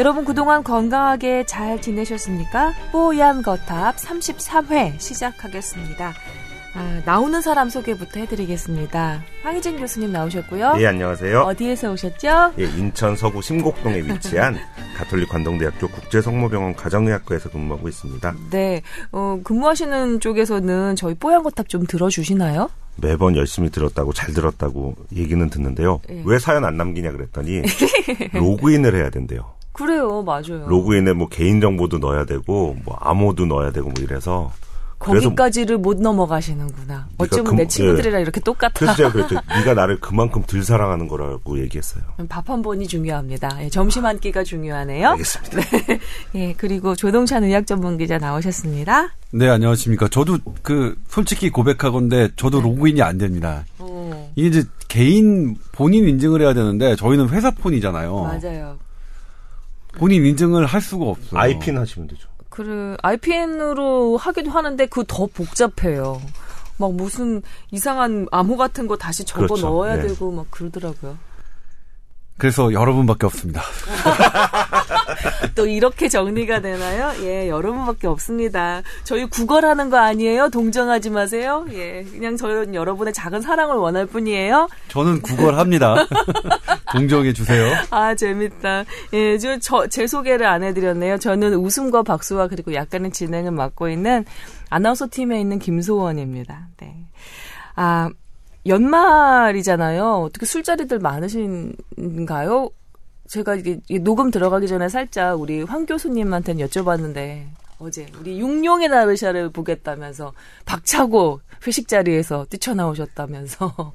여러분 그동안 건강하게 잘 지내셨습니까? 뽀얀 거탑 33회 시작하겠습니다. 아, 나오는 사람 소개부터 해드리겠습니다. 황희진 교수님 나오셨고요. 예, 안녕하세요. 어디에서 오셨죠? 예, 인천 서구 심곡동에 위치한 가톨릭 관동대학교 국제성모병원 가정의학과에서 근무하고 있습니다. 네, 어, 근무하시는 쪽에서는 저희 뽀얀 거탑 좀 들어주시나요? 매번 열심히 들었다고 잘 들었다고 얘기는 듣는데요. 예. 왜 사연 안 남기냐 그랬더니 로그인을 해야 된대요. 그래요, 맞아요. 로그인에 뭐 개인 정보도 넣어야 되고 뭐 암호도 넣어야 되고 뭐 이래서 거기까지를 못 넘어가시는구나. 어쩌면 금- 내 친구들이랑 이렇게 똑같아. 그래서 제가 그랬죠. 네가 나를 그만큼 덜 사랑하는 거라고 얘기했어요. 밥 한 번이 중요합니다. 예, 점심 한 끼가 중요하네요. 알겠습니다. 예, 그리고 조동찬 의학 전문 기자 나오셨습니다. 네, 안녕하십니까. 저도 그 솔직히 고백하건데 저도 로그인이 안 됩니다. 어, 이게 이제 개인 본인 인증을 해야 되는데 저희는 회사 폰이잖아요. 맞아요. 본인 인증을 할 수가 없어요. 아이핀 하시면 되죠. 그래, IPN으로 하기도 하는데 그 더 복잡해요. 막 무슨 이상한 암호 같은 거 다시 적어 그렇죠. 넣어야 네. 되고 막 그러더라고요. 그래서 여러분밖에 없습니다. 또 이렇게 정리가 되나요? 예, 여러분밖에 없습니다. 저희 구걸하는 거 아니에요? 동정하지 마세요. 예, 그냥 저는 여러분의 작은 사랑을 원할 뿐이에요. 저는 구걸합니다. 동정해 주세요. 아, 재밌다. 예, 저, 저, 제 소개를 안 해드렸네요. 저는 웃음과 박수와 그리고 약간의 진행을 맡고 있는 아나운서 팀에 있는 김소원입니다. 네. 아, 연말이잖아요. 어떻게 술자리들 많으신가요? 제가 이게 이 녹음 들어가기 전에 살짝 우리 황 교수님한테는 여쭤봤는데 어제 우리 육룡의 나르샤를 보겠다면서 박차고 회식 자리에서 뛰쳐나오셨다면서.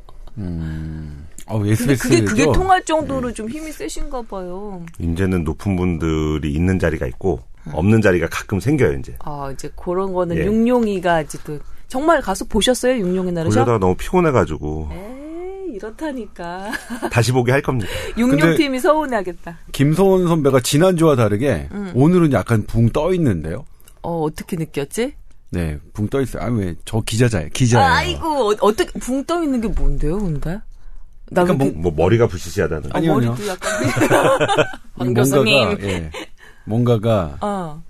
어, 근데. 그게 그게 통할 정도로 좀 힘이 세신가 봐요. 이제는 높은 분들이 있는 자리가 있고 없는 자리가 가끔 생겨요, 이제. 아 이제 그런 거는 예. 육룡이가 이제 또 정말 가서 보셨어요 육룡의 나르샤? 보려다가 너무 피곤해가지고 에이 이렇다니까 다시 보기 할 겁니다. 육룡 근데- 팀이 서운해하겠다. 김소원 선배가 지난주와 다르게 음. 오늘은 약간 붕 떠 있는데요. 어 어떻게 느꼈지? 네, 붕 떠 있어요. 아, 왜? 저 기자자예요. 기자예요. 아이고 어, 어떻게 붕 떠 있는 게 뭔데요, 근데? 나 그러니까 그렇게- 뭐 머리가 부시시하다는. 아, 아니요, 아니요. 머리도 약간 황 교수님. 뭔가가, 예. 뭔가가, 어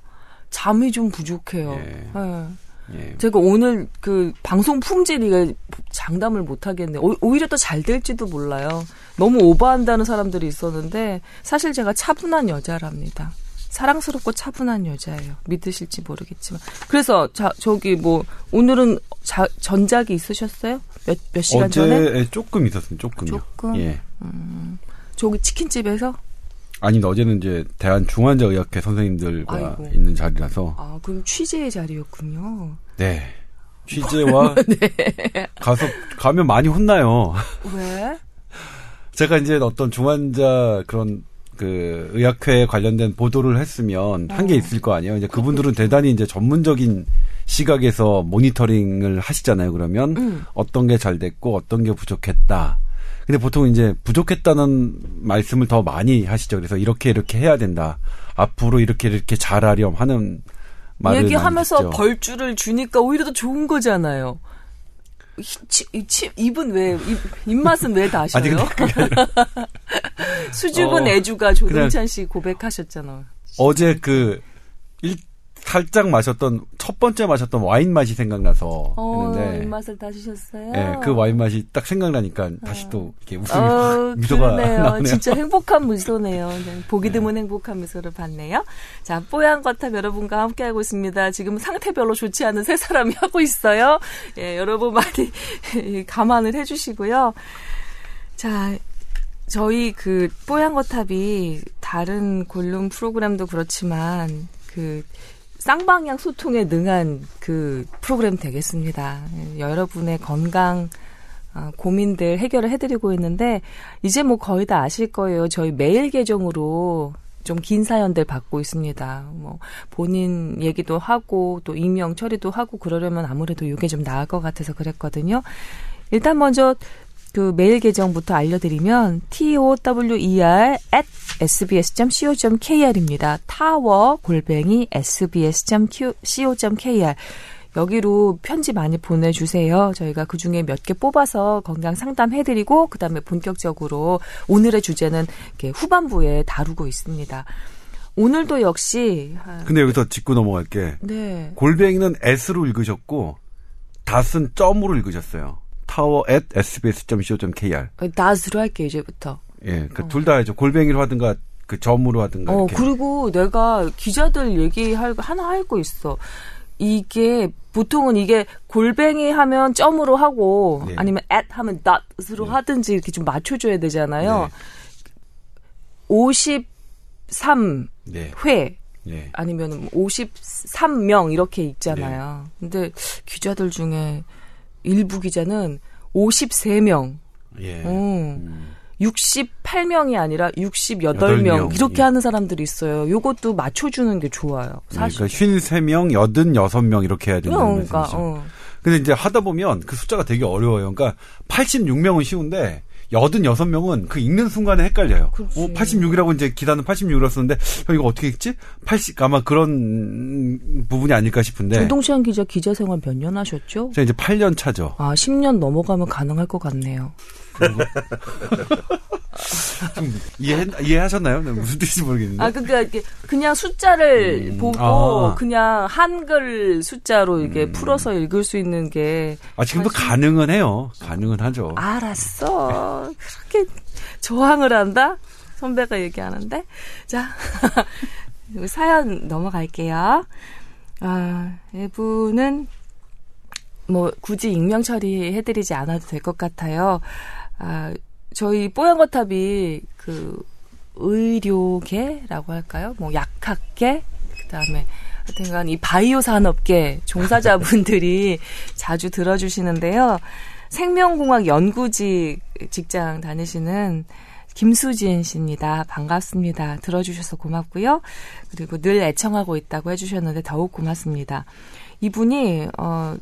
잠이 좀 부족해요. 예. 예. 예. 제가 오늘 그 방송 품질이 장담을 못 하겠네. 요 오히려 더 잘 될지도 몰라요. 너무 오버한다는 사람들이 있었는데 사실 제가 차분한 여자랍니다. 사랑스럽고 차분한 여자예요. 믿으실지 모르겠지만. 그래서 자 저기 뭐 오늘은 자, 전작이 있으셨어요? 몇 몇 시간 어제 전에? 예, 조금 있었습니다. 조금요. 조금? 예. 저기 치킨집에서? 아니, 어제는 이제 대한 중환자의학회 선생님들과 아이고. 있는 자리라서, 아 그럼 취재의 자리였군요. 네. 취재와 네. 가서 가면 많이 혼나요. 왜? 제가 이제 어떤 중환자 그런 그 의학회에 관련된 보도를 했으면 한게 어. 있을 거 아니에요. 이제 그분들은 대단히 이제 전문적인 시각에서 모니터링을 하시잖아요. 그러면 음. 어떤 게 잘 됐고 어떤 게 부족했다. 근데 보통 이제 부족했다는 말씀을 더 많이 하시죠. 그래서 이렇게 이렇게 해야 된다. 앞으로 이렇게 이렇게 잘하렴 하는 말을 얘기하면서. 벌주를 주니까 오히려 더 좋은 거잖아요. 이 치- 이 치- 입은 왜 입, 입맛은 왜 다셔요? 아니, 수줍은 어, 애주가 조동찬 씨 고백하셨잖아. 어제 그 일, 살짝 마셨던 첫 번째 마셨던 와인 맛이 생각나서 어, 했는데 입맛을 다시셨어요? 예, 그 와인 맛이 딱 생각나니까 다시 또 이렇게 웃음이 어, 확 미소가 그러네요. 나오네요. 진짜 행복한 미소네요. 네, 보기 드문 행복한 미소를 봤네요. 자, 뽀얀 거탑 여러분과 함께 하고 있습니다. 지금 상태 별로 좋지 않은 세 사람이 하고 있어요. 예, 여러분 많이 감안을 해주시고요. 자, 저희 그 뽀얀 거탑이 다른 골룸 프로그램도 그렇지만 그 쌍방향 소통에 능한 그 프로그램 되겠습니다. 예, 여러분의 건강 아, 고민들 해결을 해드리고 있는데 이제 뭐 거의 다 아실 거예요. 저희 메일 계정으로 좀 긴 사연들 받고 있습니다. 뭐 본인 얘기도 하고 또 익명 처리도 하고 그러려면 아무래도 이게 좀 나을 것 같아서 그랬거든요. 일단 먼저 그 메일 계정부터 알려드리면 tower at sbs.co.kr입니다. 타워 골뱅이 sbs.co.kr 여기로 편지 많이 보내주세요. 저희가 그 중에 몇 개 뽑아서 건강 상담해드리고 그 다음에 본격적으로 오늘의 주제는 후반부에 다루고 있습니다. 오늘도 역시 한- 근데 여기서 짚고 넘어갈게. 네. 골뱅이는 S로 읽으셨고 닷은 점으로 읽으셨어요. 타워 at sbs.co.kr. 나스로 할게 이제부터. 예, 그 둘다 하죠. 골뱅이로 하든가 그 점으로 하든가 어, 이렇게. 그리고 내가 기자들 얘기할, 하나 할 거 있어. 이게, 보통은 이게 골뱅이 하면 점으로 하고, 네. 아니면 at 하면 dot으로 하든지 이렇게 좀 맞춰줘야 되잖아요. 네. 53회, 네. 예. 아니면 53명 이렇게 있잖아요. 근데 기자들 중에 일부 기자는 53명, 예. 어, 68명이 아니라 68명 8명, 이렇게 예. 하는 사람들이 있어요. 요것도 맞춰주는 게 좋아요. 사실. 그러니까 53명, 86명 이렇게 해야 된다는 그러니까, 말씀이죠. 어. 근데 이제 하다 보면 그 숫자가 되게 어려워요. 그러니까 86명은 쉬운데 86명은 그 읽는 순간에 헷갈려요. 어, 86이라고 이제 기사는 86이라고 썼는데 형 이거 어떻게 읽지? 80 아마 그런 부분이 아닐까 싶은데 조동시한 기자 기자 생활 몇 년 하셨죠? 제가 이제 8년 차죠. 아, 10년 넘어가면 가능할 것 같네요. 좀 이해 이해하셨나요? 네, 무슨 뜻인지 모르겠는데. 아, 그러니까 그냥 숫자를 보고 아. 음. 그냥 한글 숫자로 이게 풀어서 읽을 수 있는 게 아, 지금도 가능은 해요. 가능은 하죠. 알았어. 그렇게 저항을 한다? 선배가 얘기하는데. 자, 사연 넘어갈게요. 아, 이분은 뭐 굳이 익명 처리해드리지 않아도 될 것 같아요. 아, 저희 뽀얀거탑이 그 의료계라고 할까요? 뭐 약학계? 그 다음에 하여튼간 이 바이오 산업계 종사자분들이 자주 들어주시는데요. 생명공학 연구직 직장 다니시는 김수진 씨입니다. 반갑습니다. 들어주셔서 고맙고요. 그리고 늘 애청하고 있다고 해주셨는데 더욱 고맙습니다. 이분이 어,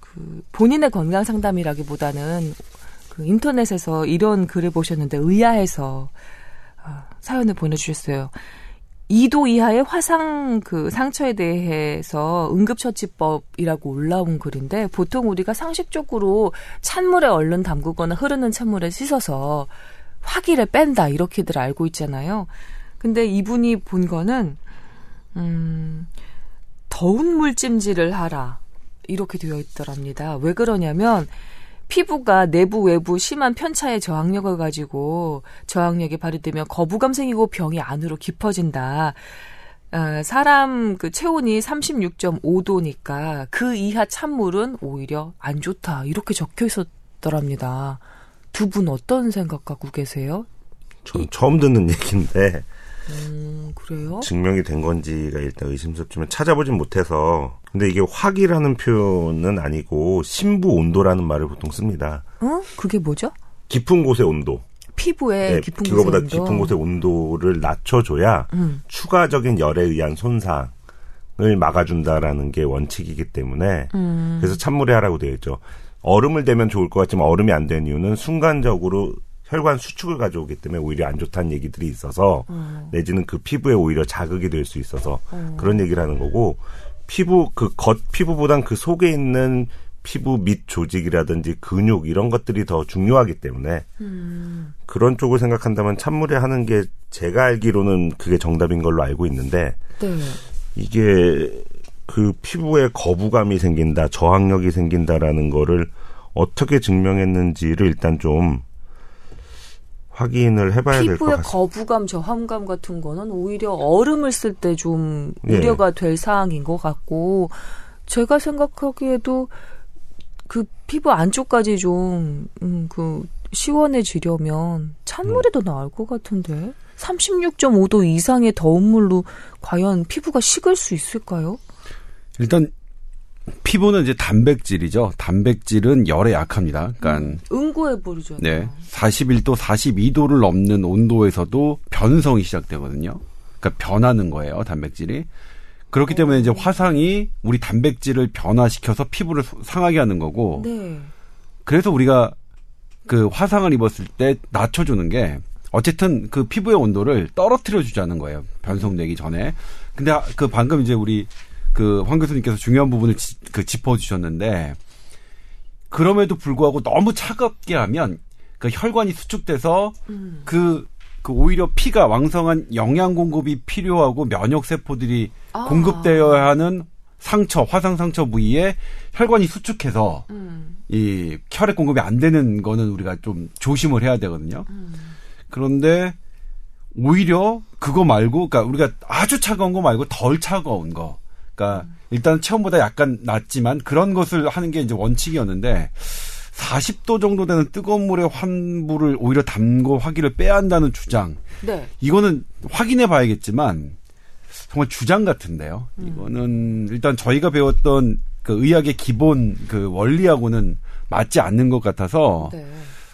그 본인의 건강 상담이라기보다는 그 인터넷에서 이런 글을 보셨는데 의아해서 어, 사연을 보내주셨어요. 2도 이하의 화상 그 상처에 대해서 응급처치법이라고 올라온 글인데 보통 우리가 상식적으로 찬물에 얼른 담그거나 흐르는 찬물에 씻어서 화기를 뺀다 이렇게들 알고 있잖아요. 근데 이분이 본 거는 음 더운 물찜질을 하라 이렇게 되어 있더랍니다. 왜 그러냐면 피부가 내부 외부 심한 편차의 저항력을 가지고 저항력이 발휘되면 거부감 생기고 병이 안으로 깊어진다. 어, 사람 그 체온이 36.5도니까 그 이하 찬물은 오히려 안 좋다. 이렇게 적혀 있었더랍니다. 두 분 어떤 생각 갖고 계세요? 전 처음 듣는 얘기인데 음, 그래요? 증명이 된 건지가 일단 의심스럽지만 찾아보진 못해서 근데 이게 화기라는 표현은 아니고 심부 온도라는 말을 보통 씁니다. 어? 그게 뭐죠? 깊은 곳의 온도. 피부에 네, 깊은 그거보다 온도. 깊은 곳의 온도를 낮춰줘야 음. 추가적인 열에 의한 손상 을 막아준다라는 게 원칙이기 때문에 음. 그래서 찬물에 하라고 되어 있죠. 얼음을 대면 좋을 것 같지만 얼음이 안 되는 이유는 순간적으로 혈관 수축을 가져오기 때문에 오히려 안 좋다는 얘기들이 있어서 음. 내지는 그 피부에 오히려 자극이 될 수 있어서 그런 얘기를 하는 거고 피부 그 겉 피부보단 그 속에 있는 피부 밑 조직이라든지 근육 이런 것들이 더 중요하기 때문에 음. 그런 쪽을 생각한다면 찬물에 하는 게 제가 알기로는 그게 정답인 걸로 알고 있는데 네. 이게 그 피부에 거부감이 생긴다, 저항력이 생긴다라는 거를 어떻게 증명했는지를 일단 좀 확인을 해봐야 될것 피부의 같습니다. 거부감, 저항감 같은 거는 오히려 얼음을 쓸 때좀 예. 우려가 될 사항인 것 같고, 제가 생각하기에도 그 피부 안쪽까지 좀, 음, 그, 시원해지려면 찬물이 더 나을 것 같은데? 36.5도 이상의 더운 물로 과연 피부가 식을 수 있을까요? 일단 피부는 이제 단백질이죠. 단백질은 열에 약합니다. 그러니까 응고해 버리잖아요. 네. 41도, 42도를 넘는 온도에서도 변성이 시작되거든요. 그러니까 변하는 거예요, 단백질이. 그렇기 때문에 이제 화상이 우리 단백질을 변화시켜서 피부를 소- 상하게 하는 거고. 네. 그래서 우리가 그 화상을 입었을 때 낮춰주는 게 어쨌든 그 피부의 온도를 떨어뜨려 주자는 거예요. 변성되기 전에. 근데 아- 그 방금 이제 우리 그 황 교수님께서 중요한 부분을 지- 그 짚어주셨는데 그럼에도 불구하고 너무 차갑게 하면 그 혈관이 수축돼서 음. 그 그 오히려 피가 왕성한 영양 공급이 필요하고 면역 세포들이 아. 공급되어야 하는 상처, 화상 상처 부위에 혈관이 수축해서 음. 이 혈액 공급이 안 되는 거는 우리가 좀 조심을 해야 되거든요. 음. 그런데 오히려 그거 말고, 그러니까 우리가 아주 차가운 거 말고 덜 차가운 거. 그러니까 일단 체온보다 약간 낮지만 그런 것을 하는 게 이제 원칙이었는데 40도 정도 되는 뜨거운 물에 환부를 오히려 담고 화기를 빼야 한다는 주장. 네. 이거는 확인해 봐야겠지만 정말 주장 같은데요. 음. 이거는 일단 저희가 배웠던 그 의학의 기본 그 원리하고는 맞지 않는 것 같아서 네.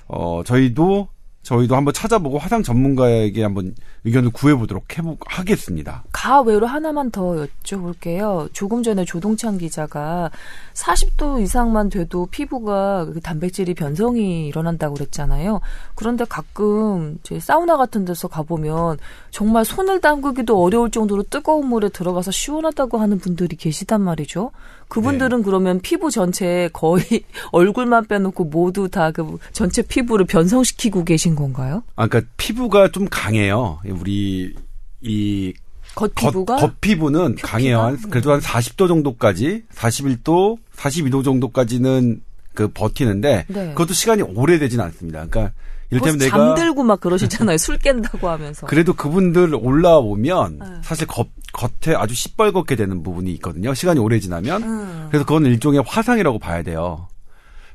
어 저희도 저희도 한번 찾아보고 화상 전문가에게 한번 의견을 구해보도록 해보, 하겠습니다. 가외로 하나만 더 여쭤볼게요. 조금 전에 조동찬 기자가 40도 이상만 돼도 피부가 그 단백질이 변성이 일어난다고 그랬잖아요. 그런데 가끔 제 사우나 같은 데서 가보면 정말 손을 담그기도 어려울 정도로 뜨거운 물에 들어가서 시원하다고 하는 분들이 계시단 말이죠. 그분들은 그러면 피부 전체에 거의 얼굴만 빼놓고 모두 다 그 전체 피부를 변성시키고 계신 건가요? 아, 그러니까 피부가 좀 강해요. 우리 이 겉, 겉피부가? 겉피부는 강해요. 한, 그래도 한 40도 정도까지, 41도, 42도 정도까지는 그 버티는데 네. 그것도 시간이 오래되진 않습니다. 그러니까 이를테면 벌써 내가 잠들고 막 그러시잖아요. 술 깬다고 하면서. 그래도 그분들 올라오면 네. 사실 겉, 겉에 아주 시뻘겋게 되는 부분이 있거든요. 시간이 오래 지나면. 음. 그래서 그건 일종의 화상이라고 봐야 돼요.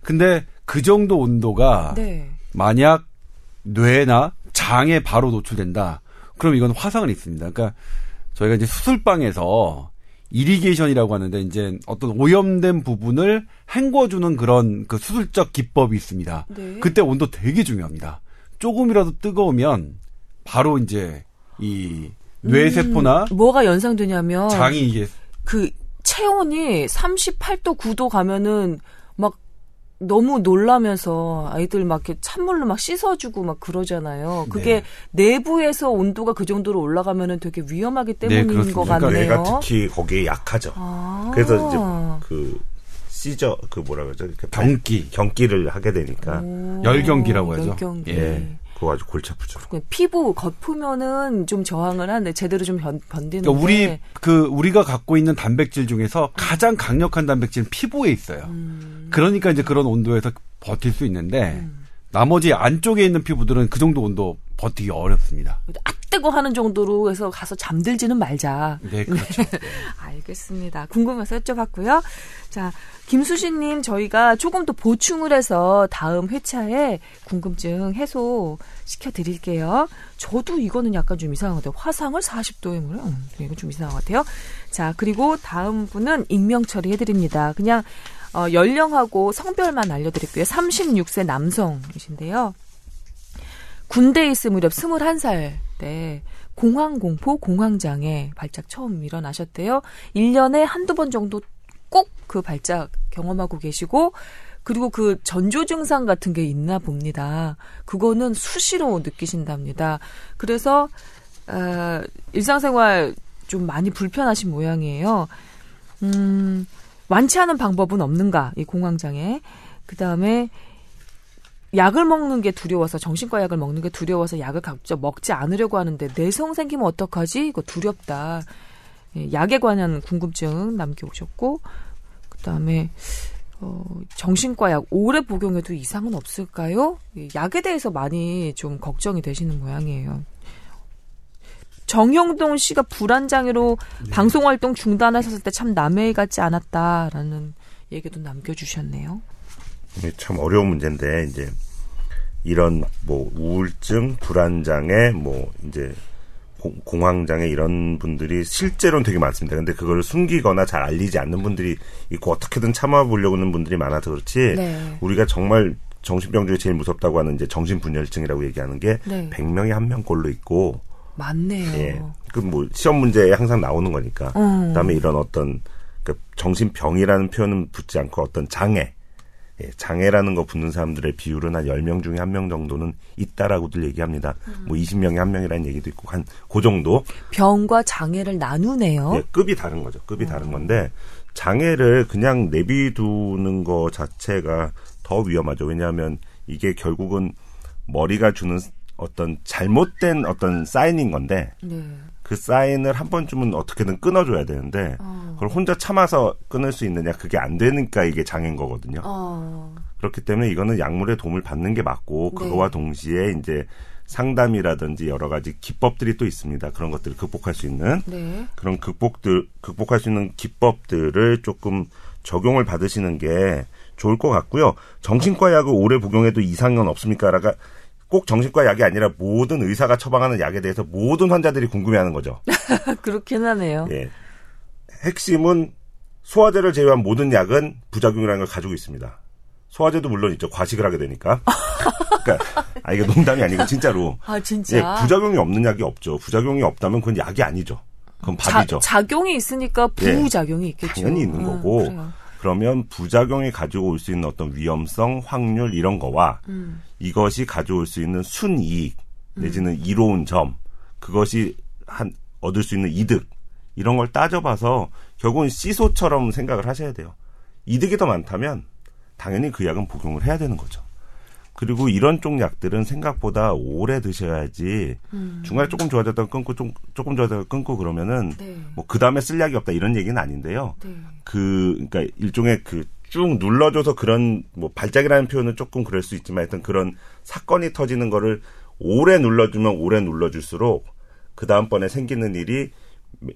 근데 그 정도 온도가 네. 만약 뇌나 장에 바로 노출된다. 그럼 이건 화상은 있습니다. 그러니까 저희가 이제 수술방에서 이리게이션이라고 하는데 이제 어떤 오염된 부분을 헹궈주는 그런 그 수술적 기법이 있습니다. 네. 그때 온도 되게 중요합니다. 조금이라도 뜨거우면 바로 이제 이 뇌세포나 음, 뭐가 연상되냐면 장이 이게 그 체온이 38도 9도 가면은 막 너무 놀라면서 아이들 막 이렇게 찬물로 막 씻어주고 막 그러잖아요. 그게 내부에서 온도가 그 정도로 올라가면은 되게 위험하기 네, 때문인 그렇습니다. 것 그러니까 같네요. 뇌가 특히 거기에 약하죠. 아. 그래서 이제 그 시저 그 뭐라 그러죠? 경기. 경기를 하게 되니까 오, 열경기라고 하죠. 열경기. 예 그거 아주 골치 아프죠. 그냥 피부 겉표면은 좀 저항을 하는데 제대로 좀 견, 견디는데 그러니까 우리 그 우리가 갖고 있는 단백질 중에서 가장 강력한 단백질은 피부에 있어요. 음. 그러니까 이제 그런 온도에서 버틸 수 있는데 나머지 안쪽에 있는 피부들은 그 정도 온도 버티기 어렵습니다. 앞대고 하는 정도로 해서 가서 잠들지는 말자. 네, 그렇죠. 알겠습니다. 궁금해서 여쭤봤고요. 자, 김수진님 저희가 조금 더 보충을 해서 다음 회차에 궁금증 해소 시켜드릴게요. 저도 이거는 약간 좀 이상한 것 같아요. 화상을 40도에 물에? 음, 이거 좀 이상한 것 같아요. 자, 그리고 다음 분은 익명 처리해드립니다. 그냥 어, 연령하고 성별만 알려드릴게요. 36세 남성이신데요. 군대에 있을 무렵 21살 때 공황공포, 공황장애 발작 처음 일어나셨대요. 1년에 한두 번 정도 꼭 그 발작 경험하고 계시고, 그리고 그 전조 증상 같은 게 있나 봅니다. 그거는 수시로 느끼신답니다. 그래서, 어, 일상생활 좀 많이 불편하신 모양이에요. 음, 완치하는 방법은 없는가, 이 공황장애. 그 다음에, 약을 먹는 게 두려워서 정신과 약을 먹는 게 두려워서 약을 각자 먹지 않으려고 하는데 내성 생기면 어떡하지? 이거 두렵다. 예, 약에 관한 궁금증 남겨오셨고 그다음에 어, 정신과 약 오래 복용해도 이상은 없을까요? 예, 약에 대해서 많이 좀 걱정이 되시는 모양이에요. 정형동 씨가 불안장애로 방송 활동 중단하셨을 때 참 남의 일 같지 않았다라는 얘기도 남겨주셨네요. 참 어려운 문제인데 이제 이런 뭐 우울증, 불안 장애, 뭐 이제 공- 공황 장애 이런 분들이 실제로는 되게 많습니다. 근데 그걸 숨기거나 잘 알리지 않는 분들이 있고 어떻게든 참아보려고 하는 분들이 많아서 그렇지 네. 우리가 정말 정신병 중에 제일 무섭다고 하는 이제 정신분열증이라고 얘기하는 게 네. 100명에 한 명꼴로 있고 맞네요. 예. 그 뭐 시험 문제에 항상 나오는 거니까. 음. 그다음에 이런 어떤 그 정신병이라는 표현은 붙지 않고 어떤 장애. 예, 장애라는 거 붙는 사람들의 비율은 한 10명 중에 한 명 정도는 있다라고들 얘기합니다. 음. 뭐 20명에 한 명이라는 얘기도 있고 한 그 정도. 병과 장애를 나누네요. 예, 급이 다른 거죠. 급이 다른 건데 장애를 그냥 내비두는 거 자체가 더 위험하죠. 왜냐하면 이게 결국은 머리가 주는 어떤 잘못된 어떤 사인인 건데 네. 그 사인을 한 번쯤은 어떻게든 끊어줘야 되는데 어. 그걸 혼자 참아서 끊을 수 있느냐 그게 안 되니까 이게 장애인 거거든요. 어. 그렇기 때문에 이거는 약물의 도움을 받는 게 맞고 네. 그거와 동시에 이제 상담이라든지 여러 가지 기법들이 또 있습니다. 그런 것들을 극복할 수 있는 네. 그런 극복들 극복할 수 있는 기법들을 조금 적용을 받으시는 게 좋을 것 같고요. 정신과 약을 오래 복용해도 이상은 없습니까?라가 꼭 정신과 약이 아니라 모든 의사가 처방하는 약에 대해서 모든 환자들이 궁금해하는 거죠. 그렇긴 하네요. 예. 핵심은 소화제를 제외한 모든 약은 부작용이라는 걸 가지고 있습니다. 소화제도 물론 있죠. 과식을 하게 되니까. 그러니까 아 이게 농담이 아니고 진짜로. 아 진짜. 예, 부작용이 없는 약이 없죠. 부작용이 없다면 그건 약이 아니죠. 그건 밥이죠. 자, 작용이 있으니까 예. 부작용이 있겠죠. 당연히 있는 음, 거고. 그래요. 그러면 부작용이 가지고 올 수 있는 어떤 위험성, 확률 이런 거와 음. 이것이 가져올 수 있는 순이익 내지는 이로운 점 그것이 한 얻을 수 있는 이득 이런 걸 따져봐서 결국은 시소처럼 생각을 하셔야 돼요. 이득이 더 많다면 당연히 그 약은 복용을 해야 되는 거죠. 그리고 이런 쪽 약들은 생각보다 오래 드셔야지 중간에 조금 좋아졌다가 끊고 좀, 조금 좋아졌다가 끊고 그러면은 네. 뭐그 다음에 쓸 약이 없다 이런 얘기는 아닌데요. 네. 그 그러니까 일종의 그 쭉 눌러줘서 그런 뭐 발작이라는 표현은 조금 그럴 수 있지만 하여튼 그런 사건이 터지는 거를 오래 눌러주면 오래 눌러줄수록 그 다음번에 생기는 일이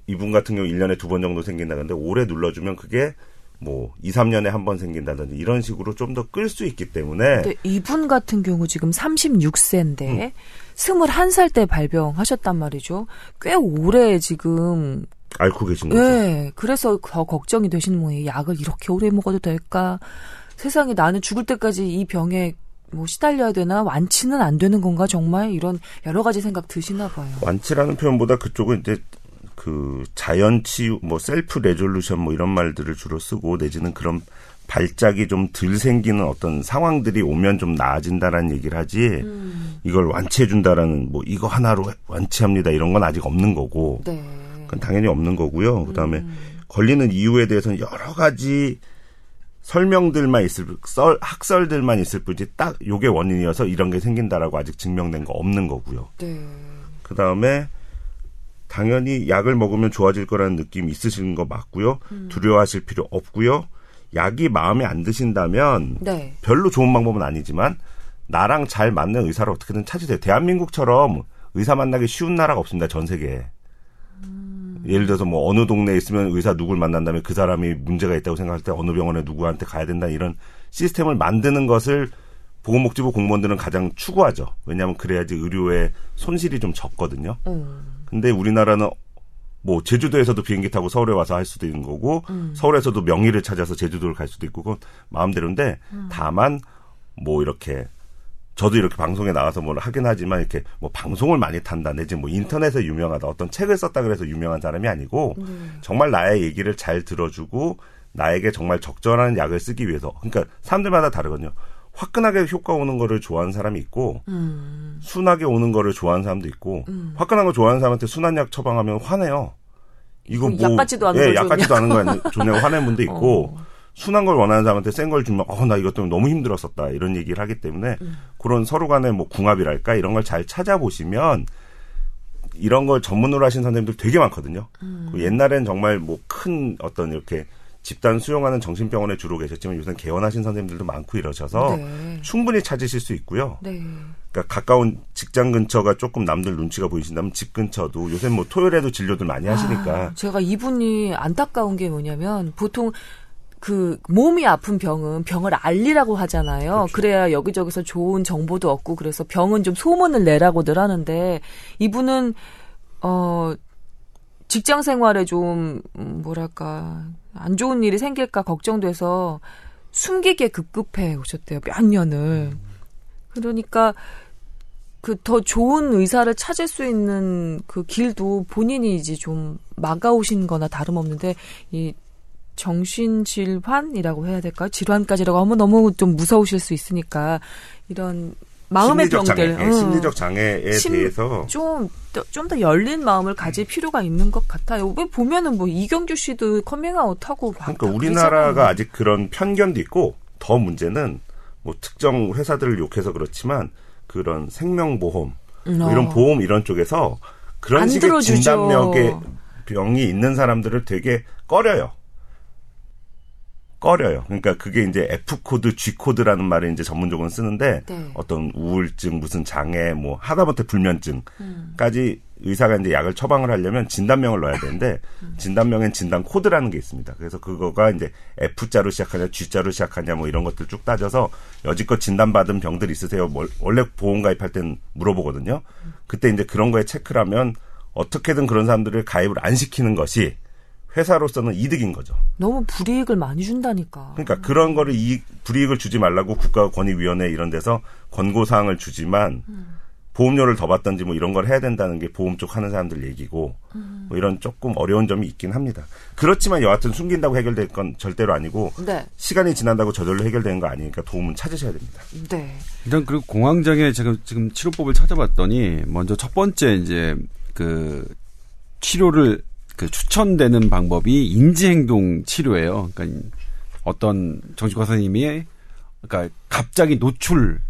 이분 같은 경우 1년에 두 번 정도 생긴다는데 오래 눌러주면 그게 뭐 2, 3년에 한 번 생긴다든지 이런 식으로 좀 더 끌 수 있기 때문에 근데 이분 같은 경우 지금 음. 36세인데 21살 때 발병하셨단 말이죠. 꽤 오래 지금 앓고 계신 거죠. 네, 그래서 더 걱정이 되시는 모양이에요. 약을 이렇게 오래 먹어도 될까? 세상에 나는 죽을 때까지 이 병에 뭐 시달려야 되나? 완치는 안 되는 건가? 정말 이런 여러 가지 생각 드시나 봐요. 완치라는 표현보다 그쪽은 이제 그 자연 치유, 뭐 self resolution 뭐 이런 말들을 주로 쓰고 내지는 그런 발작이 좀 덜 생기는 어떤 상황들이 오면 좀 나아진다라는 얘기를 하지 음. 이걸 완치해 준다라는 뭐 이거 하나로 완치합니다 이런 건 아직 없는 거고 네. 그건 당연히 없는 거고요. 그다음에 걸리는 이유에 대해서는 여러 가지 설명들만 있을 썰 학설들만 있을 뿐이지 딱 요게 원인이어서 이런 게 생긴다라고 아직 증명된 거 없는 거고요. 네. 그 다음에 당연히 약을 먹으면 좋아질 거라는 느낌이 있으신 거 맞고요. 두려워하실 필요 없고요. 약이 마음에 안 드신다면 네. 별로 좋은 방법은 아니지만 나랑 잘 맞는 의사를 어떻게든 찾으세요. 대한민국처럼 의사 만나기 쉬운 나라가 없습니다. 전 세계에. 예를 들어서 뭐 어느 동네에 있으면 의사 누굴 만난다면 그 사람이 문제가 있다고 생각할 때 어느 병원에 누구한테 가야 된다 이런 시스템을 만드는 것을 보건복지부 공무원들은 가장 추구하죠. 왜냐하면 그래야지 의료에 손실이 좀 적거든요. 음. 근데 우리나라는 뭐 제주도에서도 비행기 타고 서울에 와서 할 수도 있는 거고 서울에서도 명의를 찾아서 제주도를 갈 수도 있고 그건 마음대로인데 다만 뭐 이렇게 저도 이렇게 방송에 나가서 뭘 하긴 하지만 이렇게 뭐 방송을 많이 탄다 내지 뭐 인터넷에 유명하다 어떤 책을 썼다 그래서 유명한 사람이 아니고 정말 나의 얘기를 잘 들어주고 나에게 정말 적절한 약을 쓰기 위해서 그러니까 사람들마다 다르거든요. 화끈하게 효과 오는 거를 좋아하는 사람이 있고 음. 순하게 오는 거를 좋아하는 사람도 있고 화끈한 거 좋아하는 사람한테 순한 약 처방하면 화내요. 이거 그뭐약 같지도 않은 예, 걸약 같지도 않은 거 좋냐고 화내는 분도 있고 어. 순한 걸 원하는 사람한테 센 걸 주면 어 나 이것 때문에 너무 힘들었었다 이런 얘기를 하기 때문에 음. 그런 서로 간의 뭐 궁합이랄까 이런 걸 잘 찾아보시면 이런 걸 전문으로 하신 선생님들 되게 많거든요. 음. 그 옛날엔 정말 뭐 큰 어떤 이렇게 집단 수용하는 정신병원에 주로 계셨지만 요새는 개원하신 선생님들도 많고 이러셔서 네. 충분히 찾으실 수 있고요. 네. 그러니까 가까운 직장 근처가 조금 남들 눈치가 보이신다면 집 근처도 요새 뭐 토요일에도 진료들 많이 하시니까 아, 제가 이분이 안타까운 게 뭐냐면 보통 그 몸이 아픈 병은 병을 알리라고 하잖아요. 그렇죠. 그래야 여기저기서 좋은 정보도 얻고 그래서 병은 좀 소문을 내라고들 하는데 이분은 어 직장 생활에 좀 음, 뭐랄까 안 좋은 일이 생길까 걱정돼서 숨기게 급급해 오셨대요. 몇 년을. 그러니까 그 더 좋은 의사를 찾을 수 있는 그 길도 본인이 이제 좀 막아오신 거나 다름없는데 이 정신 질환이라고 해야 될까요? 질환까지라고 하면 너무 좀 무서우실 수 있으니까 이런 마음의 심리적 병들 장애, 예, 응. 심리적 장애에 심- 대해서 좀 좀 더 열린 마음을 가질 필요가 있는 것 같아요. 왜 보면은 뭐 이경규 씨도 커밍아웃 하고 막 그러니까 다 우리나라가. 아직 그런 편견도 있고 더 문제는 뭐 특정 회사들을 욕해서 그렇지만 그런 생명보험 뭐 이런 어. 보험 이런 쪽에서 그런 안 식의 들어주죠. 진단명의 병이 있는 사람들을 되게 꺼려요. 꺼려요. 그러니까 그게 이제 F 코드, G 코드라는 말을 이제 전문적으로 쓰는데 네. 어떤 우울증, 무슨 장애, 뭐 하다못해 불면증까지 음. 의사가 이제 약을 처방을 하려면 진단명을 넣어야 되는데 음. 진단명엔 진단 코드라는 게 있습니다. 그래서 그거가 이제 F자로 시작하냐, G자로 시작하냐 뭐 이런 것들 쭉 따져서 여지껏 진단받은 병들 있으세요? 뭘- 원래 보험 가입할 땐 물어보거든요. 그때 이제 그런 거에 체크를 하면 어떻게든 그런 사람들을 가입을 안 시키는 것이 회사로서는 이득인 거죠. 너무 불이익을 많이 준다니까. 그러니까 그런 거를 이 불이익을 주지 말라고 국가권익위원회 이런 데서 권고 사항을 주지만 보험료를 더 받던지 뭐 이런 걸 해야 된다는 게 보험 쪽 하는 사람들 얘기고 뭐 이런 조금 어려운 점이 있긴 합니다. 그렇지만 여하튼 숨긴다고 해결될 건 절대로 아니고 네. 시간이 지난다고 저절로 해결되는 거 아니니까 도움은 찾으셔야 됩니다. 네. 일단 그리고 공황장애 지금 지금 치료법을 찾아봤더니 먼저 첫 번째 이제 그 치료를 그 추천되는 방법이 인지행동 치료예요. 그러니까 어떤 정신과 선생님이 그러니까 갑자기 노출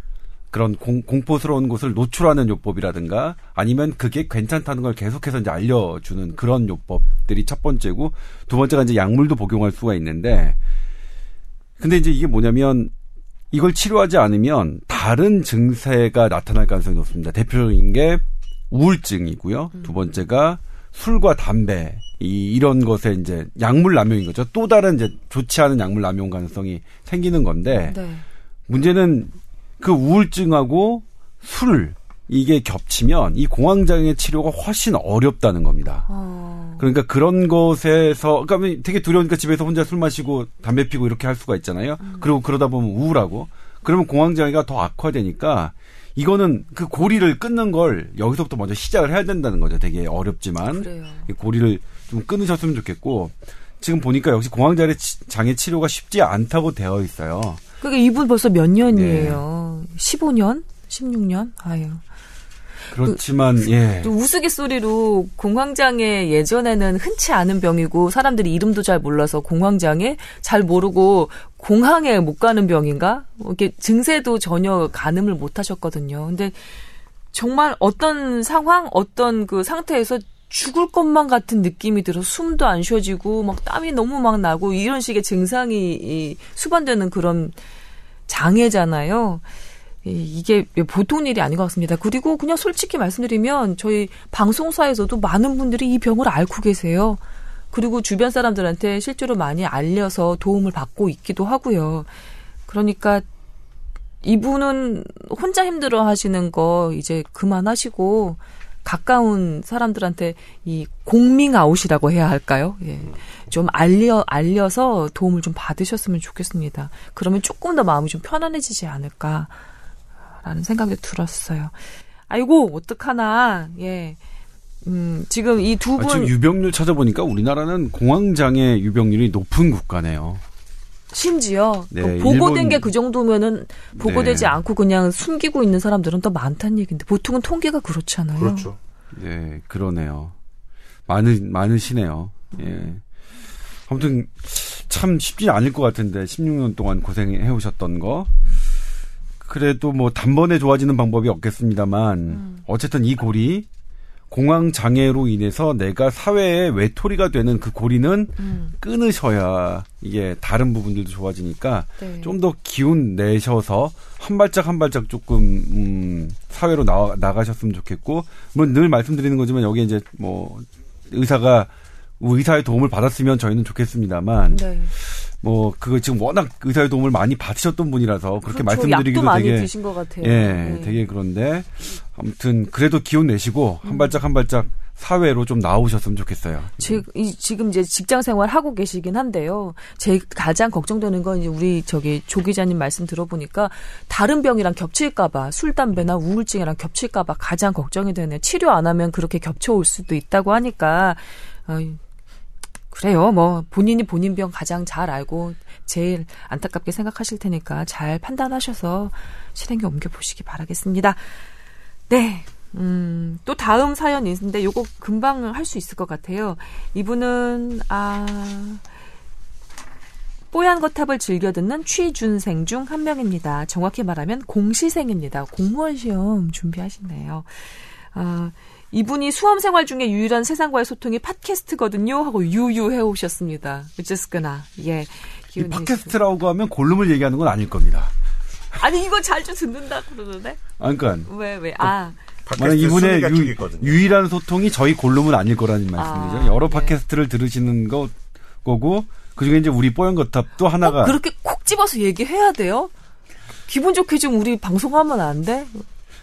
그런 공, 공포스러운 곳을 노출하는 요법이라든가 아니면 그게 괜찮다는 걸 계속해서 이제 알려주는 그런 요법들이 첫 번째고 두 번째가 이제 약물도 복용할 수가 있는데 근데 이제 이게 뭐냐면 이걸 치료하지 않으면 다른 증세가 나타날 가능성이 높습니다. 대표적인 게 우울증이고요. 두 번째가 술과 담배 이 이런 것에 이제 약물 남용인 거죠. 또 다른 이제 좋지 않은 약물 남용 가능성이 생기는 건데 네. 문제는 그 우울증하고 술 이게 겹치면 이 공황장애 치료가 훨씬 어렵다는 겁니다. 어. 그러니까 그런 것에서 그러니까 되게 두려우니까 집에서 혼자 술 마시고 담배 피고 이렇게 할 수가 있잖아요. 그리고 그러다 보면 우울하고 그러면 공황장애가 더 악화되니까 이거는 그 고리를 끊는 걸 여기서부터 먼저 시작을 해야 된다는 거죠. 되게 어렵지만 그래요. 이 고리를 좀 끊으셨으면 좋겠고 지금 보니까 역시 공황장애 치- 장애 치료가 쉽지 않다고 되어 있어요. 그게 이분 벌써 몇 년이에요? 15년? 16년? 아유. 그렇지만 예. 또 우스갯소리로 공황장애 예전에는 흔치 않은 병이고 사람들이 이름도 잘 몰라서 공황장애 잘 모르고 공항에 못 가는 병인가? 이렇게 증세도 전혀 가늠을 못 하셨거든요. 근데 정말 어떤 상황, 어떤 그 상태에서 죽을 것만 같은 느낌이 들어 숨도 안 쉬어지고 막 땀이 너무 막 나고 이런 식의 증상이 이 수반되는 그런 장애잖아요. 이- 이게 보통 일이 아닌 것 같습니다. 그리고 그냥 솔직히 말씀드리면 저희 방송사에서도 많은 분들이 이 병을 앓고 계세요. 그리고 주변 사람들한테 실제로 많이 알려서 도움을 받고 있기도 하고요. 그러니까 이분은 혼자 힘들어 하시는 거 이제 그만하시고 가까운 사람들한테 이 공밍 아웃이라고 해야 할까요? 예. 좀 알려 알려서 도움을 좀 받으셨으면 좋겠습니다. 그러면 조금 더 마음이 좀 편안해지지 않을까 라는 생각이 들었어요. 아이고 어떡하나 예. 음, 지금 이두 아, 지금 분 유병률 찾아보니까 우리나라는 공황장애 유병률이 높은 국가네요. 심지어 네, 그 보고된 게 그 정도면은 보고되지 네. 않고 그냥 숨기고 있는 사람들은 더 많다는 얘기인데 보통은 통계가 그렇잖아요. 그렇죠. 네, 그러네요. 많으, 많으시네요. 예. 아무튼, 참 쉽지 않을 것 같은데, 16년 동안 고생해 오셨던 거. 그래도 뭐, 단번에 좋아지는 방법이 없겠습니다만, 어쨌든 이 고리, 공황 장애로 인해서 내가 사회의 외톨이가 되는 그 고리는 음, 끊으셔야 이게 다른 부분들도 좋아지니까 네. 좀더 기운 내셔서 한 발짝 한 발짝 조금 음, 사회로 나와, 나가셨으면 좋겠고 뭐 늘 말씀드리는 거지만 여기 이제 뭐 의사가 의사의 도움을 받았으면 저희는 좋겠습니다만 네. 뭐 그거 지금 워낙 의사의 도움을 많이 받으셨던 분이라서 그렇게 그렇죠. 말씀드리기도 약도 많이 되게 드신 것 같아요. 예 네. 되게 그런데 아무튼 그래도 기운 내시고 한 발짝 한 발짝 사회로 좀 나오셨으면 좋겠어요. 지, 이, 지금 이제 직장 생활 하고 계시긴 한데요. 제 가장 걱정되는 건 이제 우리 저기 조 기자님 말씀 들어보니까 다른 병이랑 겹칠까봐 술 담배나 우울증이랑 겹칠까봐 가장 걱정이 되네요. 치료 안 하면 그렇게 겹쳐올 수도 있다고 하니까 어이, 그래요. 뭐 본인이 본인 병 가장 잘 알고 제일 안타깝게 생각하실 테니까 잘 판단하셔서 실행에 옮겨 보시기 바라겠습니다. 네. 음, 또 다음 사연이 있는데 요거 금방 할 수 있을 것 같아요. 이분은 아 뽀얀 거탑을 즐겨 듣는 취준생 중 한 명입니다. 정확히 말하면 공시생입니다. 공무원 시험 준비하시네요. 아, 이분이 수험 생활 중에 유일한 세상과의 소통이 팟캐스트거든요. 하고 유유해 오셨습니다. 어쨌거나 예. 이 팟캐스트라고 하면 골룸을 얘기하는 건 아닐 겁니다. 아니 이거 자주 듣는다 그러는데. 아, 그러니까 왜 왜? 아. 만약 이분의 유, 일한 소통이 저희 골룸은 아닐 거라는 말씀이죠. 아, 여러 네. 팟캐스트를 들으시는 거 거고 그중에 이제 우리 뽀얀 거탑도 하나가 어, 그렇게 콕 집어서 얘기해야 돼요? 기분 좋게 좀 우리 방송하면 안 돼?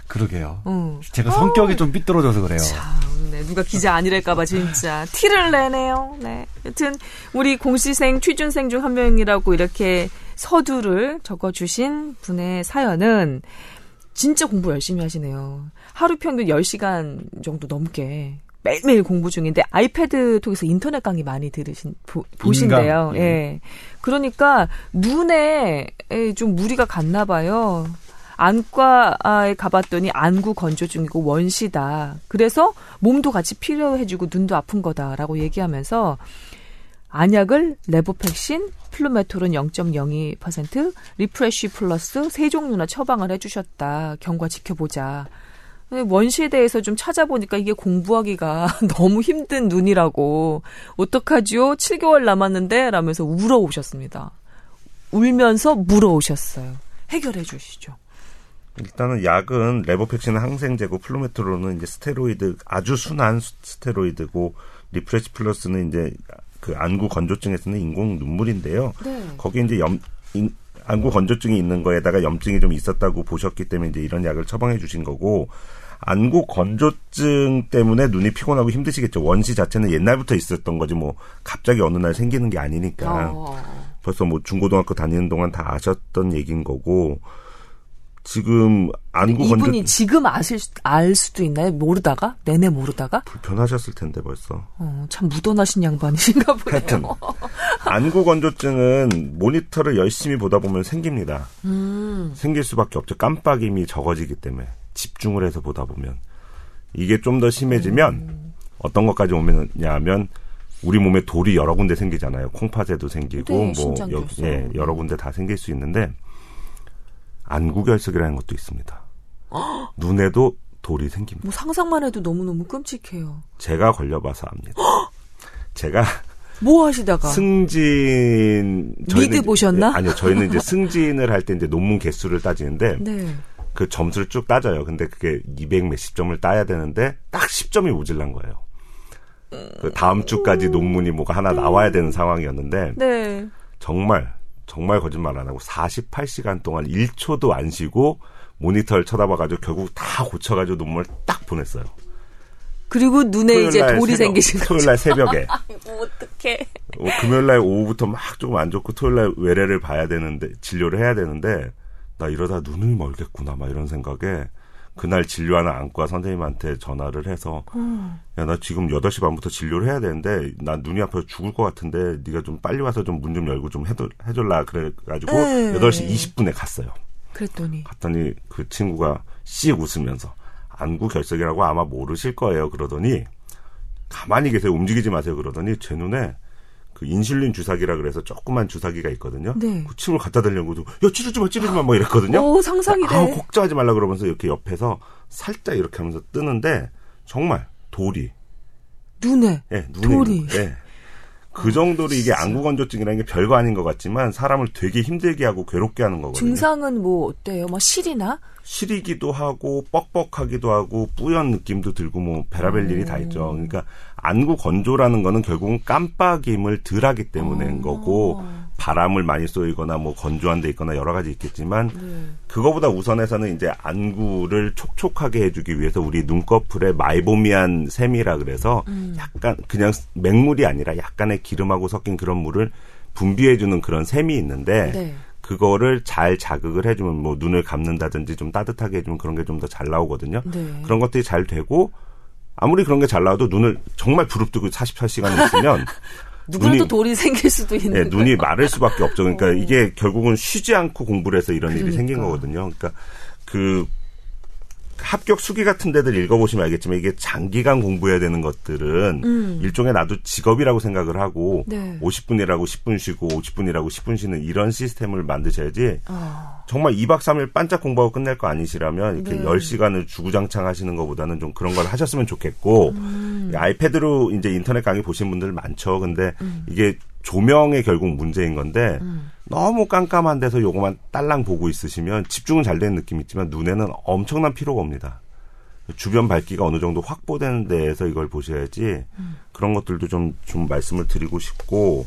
그러게요. 응. 제가 성격이 어. 좀 삐뚤어져서 그래요. 참, 네. 누가 기자 아니랄까봐 진짜 티를 내네요. 네. 여튼 우리 공시생 취준생 중 한 명이라고 이렇게 서두를 적어주신 분의 사연은 진짜 공부 열심히 하시네요. 하루 평균 10시간 정도 넘게 매일매일 공부 중인데 아이패드 통해서 인터넷 강의 많이 들으신 보, 보신대요. 예. 예. 그러니까 눈에 좀 무리가 갔나 봐요. 안과에 가봤더니 안구 건조 중이고 원시다. 그래서 몸도 같이 피로해지고 눈도 아픈 거다라고 얘기하면서 안약을 레보팩신, 플루메토론 0.02%, 리프레쉬 플러스 세 종류나 처방을 해주셨다. 경과 지켜보자. 원시에 대해서 좀 찾아보니까 이게 공부하기가 너무 힘든 눈이라고 어떡하지요? 7개월 남았는데 라면서 울어오셨습니다. 울면서 물어오셨어요. 해결해 주시죠. 일단은 약은 레보팩신은 항생제고 플루메토론은 이제 스테로이드 아주 순한 스테로이드고 리프레시 플러스는 이제 그 안구 건조증에 쓰는 인공 눈물인데요. 네. 거기 이제 염 인, 안구 건조증이 있는 거에다가 염증이 좀 있었다고 보셨기 때문에 이제 이런 약을 처방해 주신 거고 안구 건조증 때문에 눈이 피곤하고 힘드시겠죠. 원시 자체는 옛날부터 있었던 거지 뭐 갑자기 어느 날 생기는 게 아니니까 어. 벌써 뭐 중고등학교 다니는 동안 다 아셨던 얘기인 거고 지금 안구 이분이 건조 지금 아실 알 수도 있나요? 모르다가 내내 모르다가 불편하셨을 텐데 벌써. 어, 참 무던하신 양반이신가 보네요. 하여튼 안구 건조증은 모니터를 열심히 보다 보면 생깁니다. 음. 생길 수밖에 없죠. 깜빡임이 적어지기 때문에 집중을 해서 보다 보면 이게 좀 더 심해지면 음. 어떤 것까지 오면냐면 우리 몸에 돌이 여러 군데 생기잖아요. 콩팥에도 생기고 네, 뭐 여, 예, 여러 군데 다 생길 수 있는데 안구결석이라는 것도 있습니다. 눈에도 돌이 생깁니다. 뭐 상상만 해도 너무너무 끔찍해요. 제가 걸려봐서 압니다. 제가 뭐 하시다가 승진 미드 보셨나? 아니요, 저희는 이제 승진을 할 때 이제 논문 개수를 따지는데 네. 그 점수를 쭉 따져요. 근데 그게 200 몇십 점을 따야 되는데 딱 10점이 모질란 거예요. 그 다음 주까지 논문이 뭐가 하나 나와야 되는 상황이었는데 네. 정말 정말 거짓말 안 하고 48시간 동안 1초도 안 쉬고 모니터를 쳐다봐가지고 결국 다 고쳐가지고 논문을 딱 보냈어요. 그리고 눈에 이제 돌이 새벽, 생기신 거죠. 토요일 날 새벽에. 어떡해. 어, 금요일 날 오후부터 막 조금 안 좋고 토요일 날 외래를 봐야 되는데 진료를 해야 되는데 나 이러다 눈을 멀겠구나 막 이런 생각에 그날 진료하는 안과 선생님한테 전화를 해서 음. 야나 지금 8시 반부터 진료를 해야 되는데 난 눈이 아파서 죽을 것 같은데 네가 좀 빨리 와서 좀 문좀 좀 열고 좀 해도, 해줄라 그래 가지고 네. 8시 20분에 갔어요. 그랬더니 갔더니 그 친구가 씩 웃으면서 안구 결석이라고 아마 모르실 거예요 그러더니 가만히 계세요 움직이지 마세요 그러더니 제 눈에 그 인슐린 주사기라 그래서 조그만 주사기가 있거든요. 네. 그 침을 갖다 대려고도 야 찌르지 마 찌르지 마뭐 이랬거든요. 오 상상이 돼. 아, 걱정하지 말라 그러면서 이렇게 옆에서 살짝 이렇게 하면서 뜨는데 정말 돌이 눈에 예, 눈에 돌이 예. 그 정도로 이게 안구 건조증이라는 게 별거 아닌 것 같지만 사람을 되게 힘들게 하고 괴롭게 하는 거거든요. 증상은 뭐 어때요? 뭐 실이나? 시리기도 하고 뻑뻑하기도 하고 뿌연 느낌도 들고 뭐 베라벨 일이 다 있죠. 그러니까 안구 건조라는 거는 결국은 깜빡임을 덜하기 때문인 어. 거고 바람을 많이 쏘이거나 뭐 건조한 데 있거나 여러 가지 있겠지만 네. 그거보다 우선해서는 이제 안구를 촉촉하게 해주기 위해서 우리 눈꺼풀에 마이보미안 셈이라 그래서 음. 약간 그냥 맹물이 아니라 약간의 기름하고 섞인 그런 물을 분비해주는 그런 셈이 있는데 네. 그거를 잘 자극을 해주면 뭐 눈을 감는다든지 좀 따뜻하게 해주면 그런 게 좀 더 잘 나오거든요. 네. 그런 것들이 잘 되고 아무리 그런 게 잘 나와도 눈을 정말 부릅뜨고 44시간 있으면 누구라도 눈이, 돌이 생길 수도 있는 네, 눈이 마를 수밖에 없죠. 그러니까 어. 이게 결국은 쉬지 않고 공부를 해서 이런 그러니까. 일이 생긴 거거든요. 그러니까 그 합격 수기 같은 데들 읽어보시면 알겠지만 이게 장기간 공부해야 되는 것들은 음. 일종의 나도 직업이라고 생각을 하고 네. 50분이라고 10분 쉬고 50분이라고 10분 쉬는 이런 시스템을 만드셔야지 아, 정말 2박 3일 반짝 공부하고 끝낼 거 아니시라면 이렇게 네. 10시간을 주구장창 하시는 것보다는 좀 그런 걸 하셨으면 좋겠고 음. 이 아이패드로 이제 인터넷 강의 보신 분들 많죠. 근데 음. 이게 조명의 결국 문제인 건데 너무 깜깜한 데서 요거만 딸랑 보고 있으시면 집중은 잘 되는 느낌이 있지만 눈에는 엄청난 피로가 옵니다. 주변 밝기가 어느 정도 확보되는 데에서 이걸 보셔야지 그런 것들도 좀, 좀 말씀을 드리고 싶고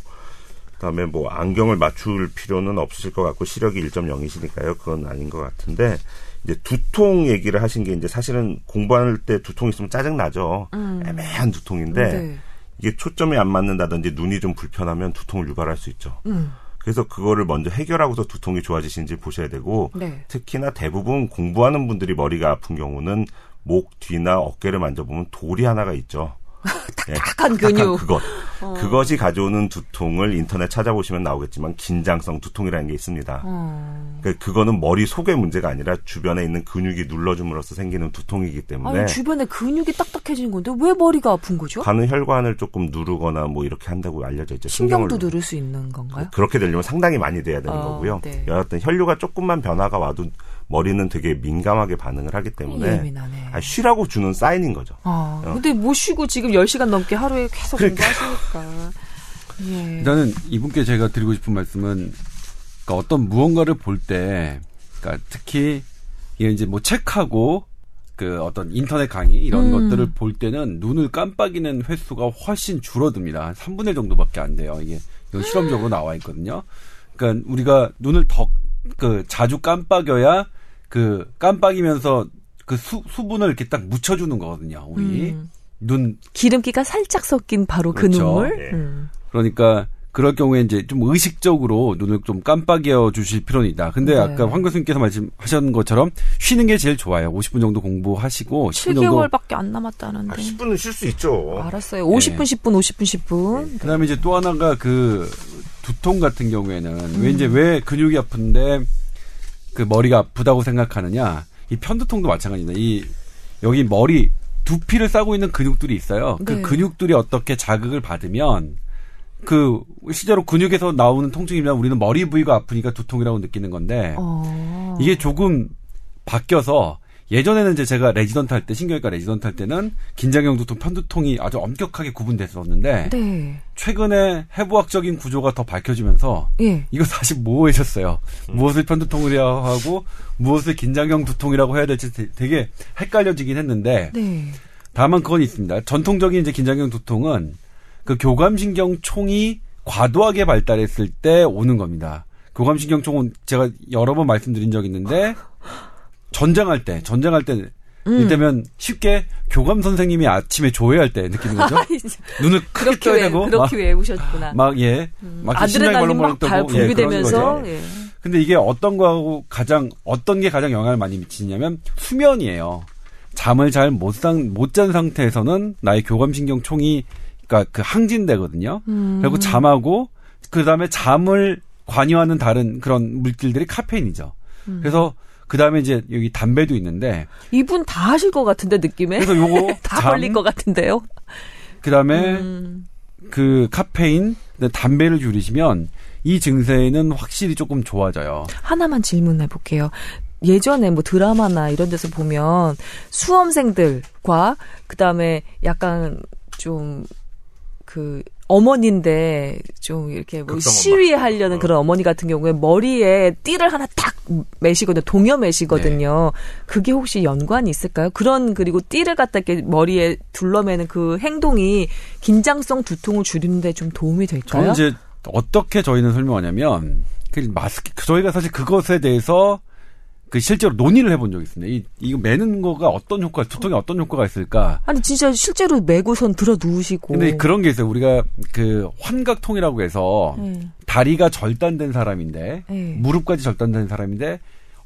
그다음에 뭐 안경을 맞출 필요는 없으실 것 같고 시력이 1.0이시니까요. 그건 아닌 것 같은데 이제 두통 얘기를 하신 게 이제 사실은 공부할 때 두통 있으면 짜증 나죠. 애매한 두통인데 네. 이게 초점이 안 맞는다든지 눈이 좀 불편하면 두통을 유발할 수 있죠. 음. 그래서 그거를 먼저 해결하고서 두통이 좋아지시는지 보셔야 되고 네. 특히나 대부분 공부하는 분들이 머리가 아픈 경우는 목 뒤나 어깨를 만져보면 돌이 하나가 있죠. 예, 딱딱한 근육. 어. 그것. 그것이 가져오는 두통을 인터넷 찾아보시면 나오겠지만 긴장성 두통이라는 게 있습니다. 어. 그러니까 그거는 머리 속의 문제가 아니라 주변에 있는 근육이 눌러줌으로써 생기는 두통이기 때문에 아니 주변에 근육이 딱딱해지는 건데 왜 머리가 아픈 거죠? 가는 혈관을 조금 누르거나 뭐 이렇게 한다고 알려져 있죠. 신경도 신경을 누를 수 있는 건가요? 그렇게 되려면 상당히 많이 돼야 되는 어, 거고요. 네. 여하튼 혈류가 조금만 변화가 와도 머리는 되게 민감하게 반응을 하기 때문에 예민하네. 아니, 쉬라고 주는 사인인 거죠. 아, 어. 근데 못 쉬고 지금 10시간 넘게 하루에 계속 그러니까. 공부하시니까. 예. 일단은 이분께 제가 드리고 싶은 말씀은 그러니까 어떤 무언가를 볼 때, 그러니까 특히 이게 이제 뭐 책하고 그 어떤 인터넷 강의 이런 음. 것들을 볼 때는 눈을 깜빡이는 횟수가 훨씬 줄어듭니다. 한 3분의 1 정도밖에 안 돼요. 이게 이거 실험적으로 나와 있거든요. 그러니까 우리가 눈을 더 그 자주 깜빡여야 그 깜빡이면서 그 수, 수분을 이렇게 딱 묻혀주는 거거든요. 우리 음. 눈 기름기가 살짝 섞인 바로 그 그렇죠. 눈물. 네. 음. 그러니까 그럴 경우에 이제 좀 의식적으로 눈을 좀 깜빡여 주실 필요는 있다. 근데 네. 아까 황 교수님께서 말씀하셨던 것처럼 쉬는 게 제일 좋아요. 50분 정도 공부하시고 10분 정도 7개월밖에 안 남았다는데. 아, 10분은 쉴 수 있죠. 알았어요. 50분, 10분, 50분, 10분. 그다음에 이제 또 하나가 그 두통 같은 경우에는 음. 왜 이제 왜 근육이 아픈데 그 머리가 아프다고 생각하느냐? 이 편두통도 마찬가지입니다. 이 여기 머리 두피를 싸고 있는 근육들이 있어요. 그 네. 근육들이 어떻게 자극을 받으면 그 실제로 근육에서 나오는 통증이면 우리는 머리 부위가 아프니까 두통이라고 느끼는 건데 어. 이게 조금 바뀌어서 예전에는 이제 제가 레지던트 할 때 신경외과 레지던트 할 때는 긴장형 두통, 편두통이 아주 엄격하게 구분됐었는데 네. 최근에 해부학적인 구조가 더 밝혀지면서 예. 이거 다시 모호해졌어요. 음. 무엇을 편두통이라고 하고 무엇을 긴장형 두통이라고 해야 될지 되- 되게 헷갈려지긴 했는데 네. 다만 그건 있습니다. 전통적인 이제 긴장형 두통은 그 교감신경총이 과도하게 발달했을 때 오는 겁니다. 교감신경 총은 제가 여러 번 말씀드린 적 있는데 전쟁할 때, 전쟁할 때 음. 이때면 쉽게 교감 선생님이 아침에 조회할 때 느끼는 거죠. 눈을 크게 그렇게 떠야 왜, 되고 그렇게 외우셨구나. 막, 막 예, 막 심장이 아드레날린 막 벌렁벌렁 발 뜨고, 예, 그런 분비되면서 거죠. 예. 근데 이게 어떤 거하고 가장 어떤 게 가장 영향을 많이 미치냐면 수면이에요. 잠을 잘 못 잔 상태에서는 나의 교감신경 총이 그러니까 그 항진되거든요. 음. 그리고 잠하고 그 다음에 잠을 관여하는 다른 그런 물질들이 카페인이죠. 음. 그래서 그 다음에 이제 여기 담배도 있는데 이분 다 하실 것 같은데 느낌에 그래서 요거 다 잠, 걸릴 것 같은데요. 그 다음에 음. 그 카페인, 담배를 줄이시면 이 증세는 확실히 조금 좋아져요. 하나만 질문해 볼게요. 예전에 뭐 드라마나 이런 데서 보면 수험생들과 그다음에 약간 좀그 어머니인데 좀 이렇게 뭐. 시위하려는 어. 그런 어머니 같은 경우에 머리에 띠를 하나 딱 매시거든요. 동여 매시거든요. 그게 혹시 연관이 있을까요? 그런 그리고 띠를 갖다 이렇게 머리에 둘러매는 그 행동이 긴장성 두통을 줄이는데 좀 도움이 될까요? 저는 이제 어떻게 저희는 설명하냐면 그 마스크 저희가 사실 그것에 대해서 그 실제로 논의를 해본 적이 있습니다. 이 이거 매는 거가 어떤 효과, 두통에 어떤 효과가 있을까? 아니 진짜 실제로 매고선 들어 누우시고. 근데 그런 게 있어요. 우리가 그 환각통이라고 해서 네. 다리가 절단된 사람인데 네. 무릎까지 절단된 사람인데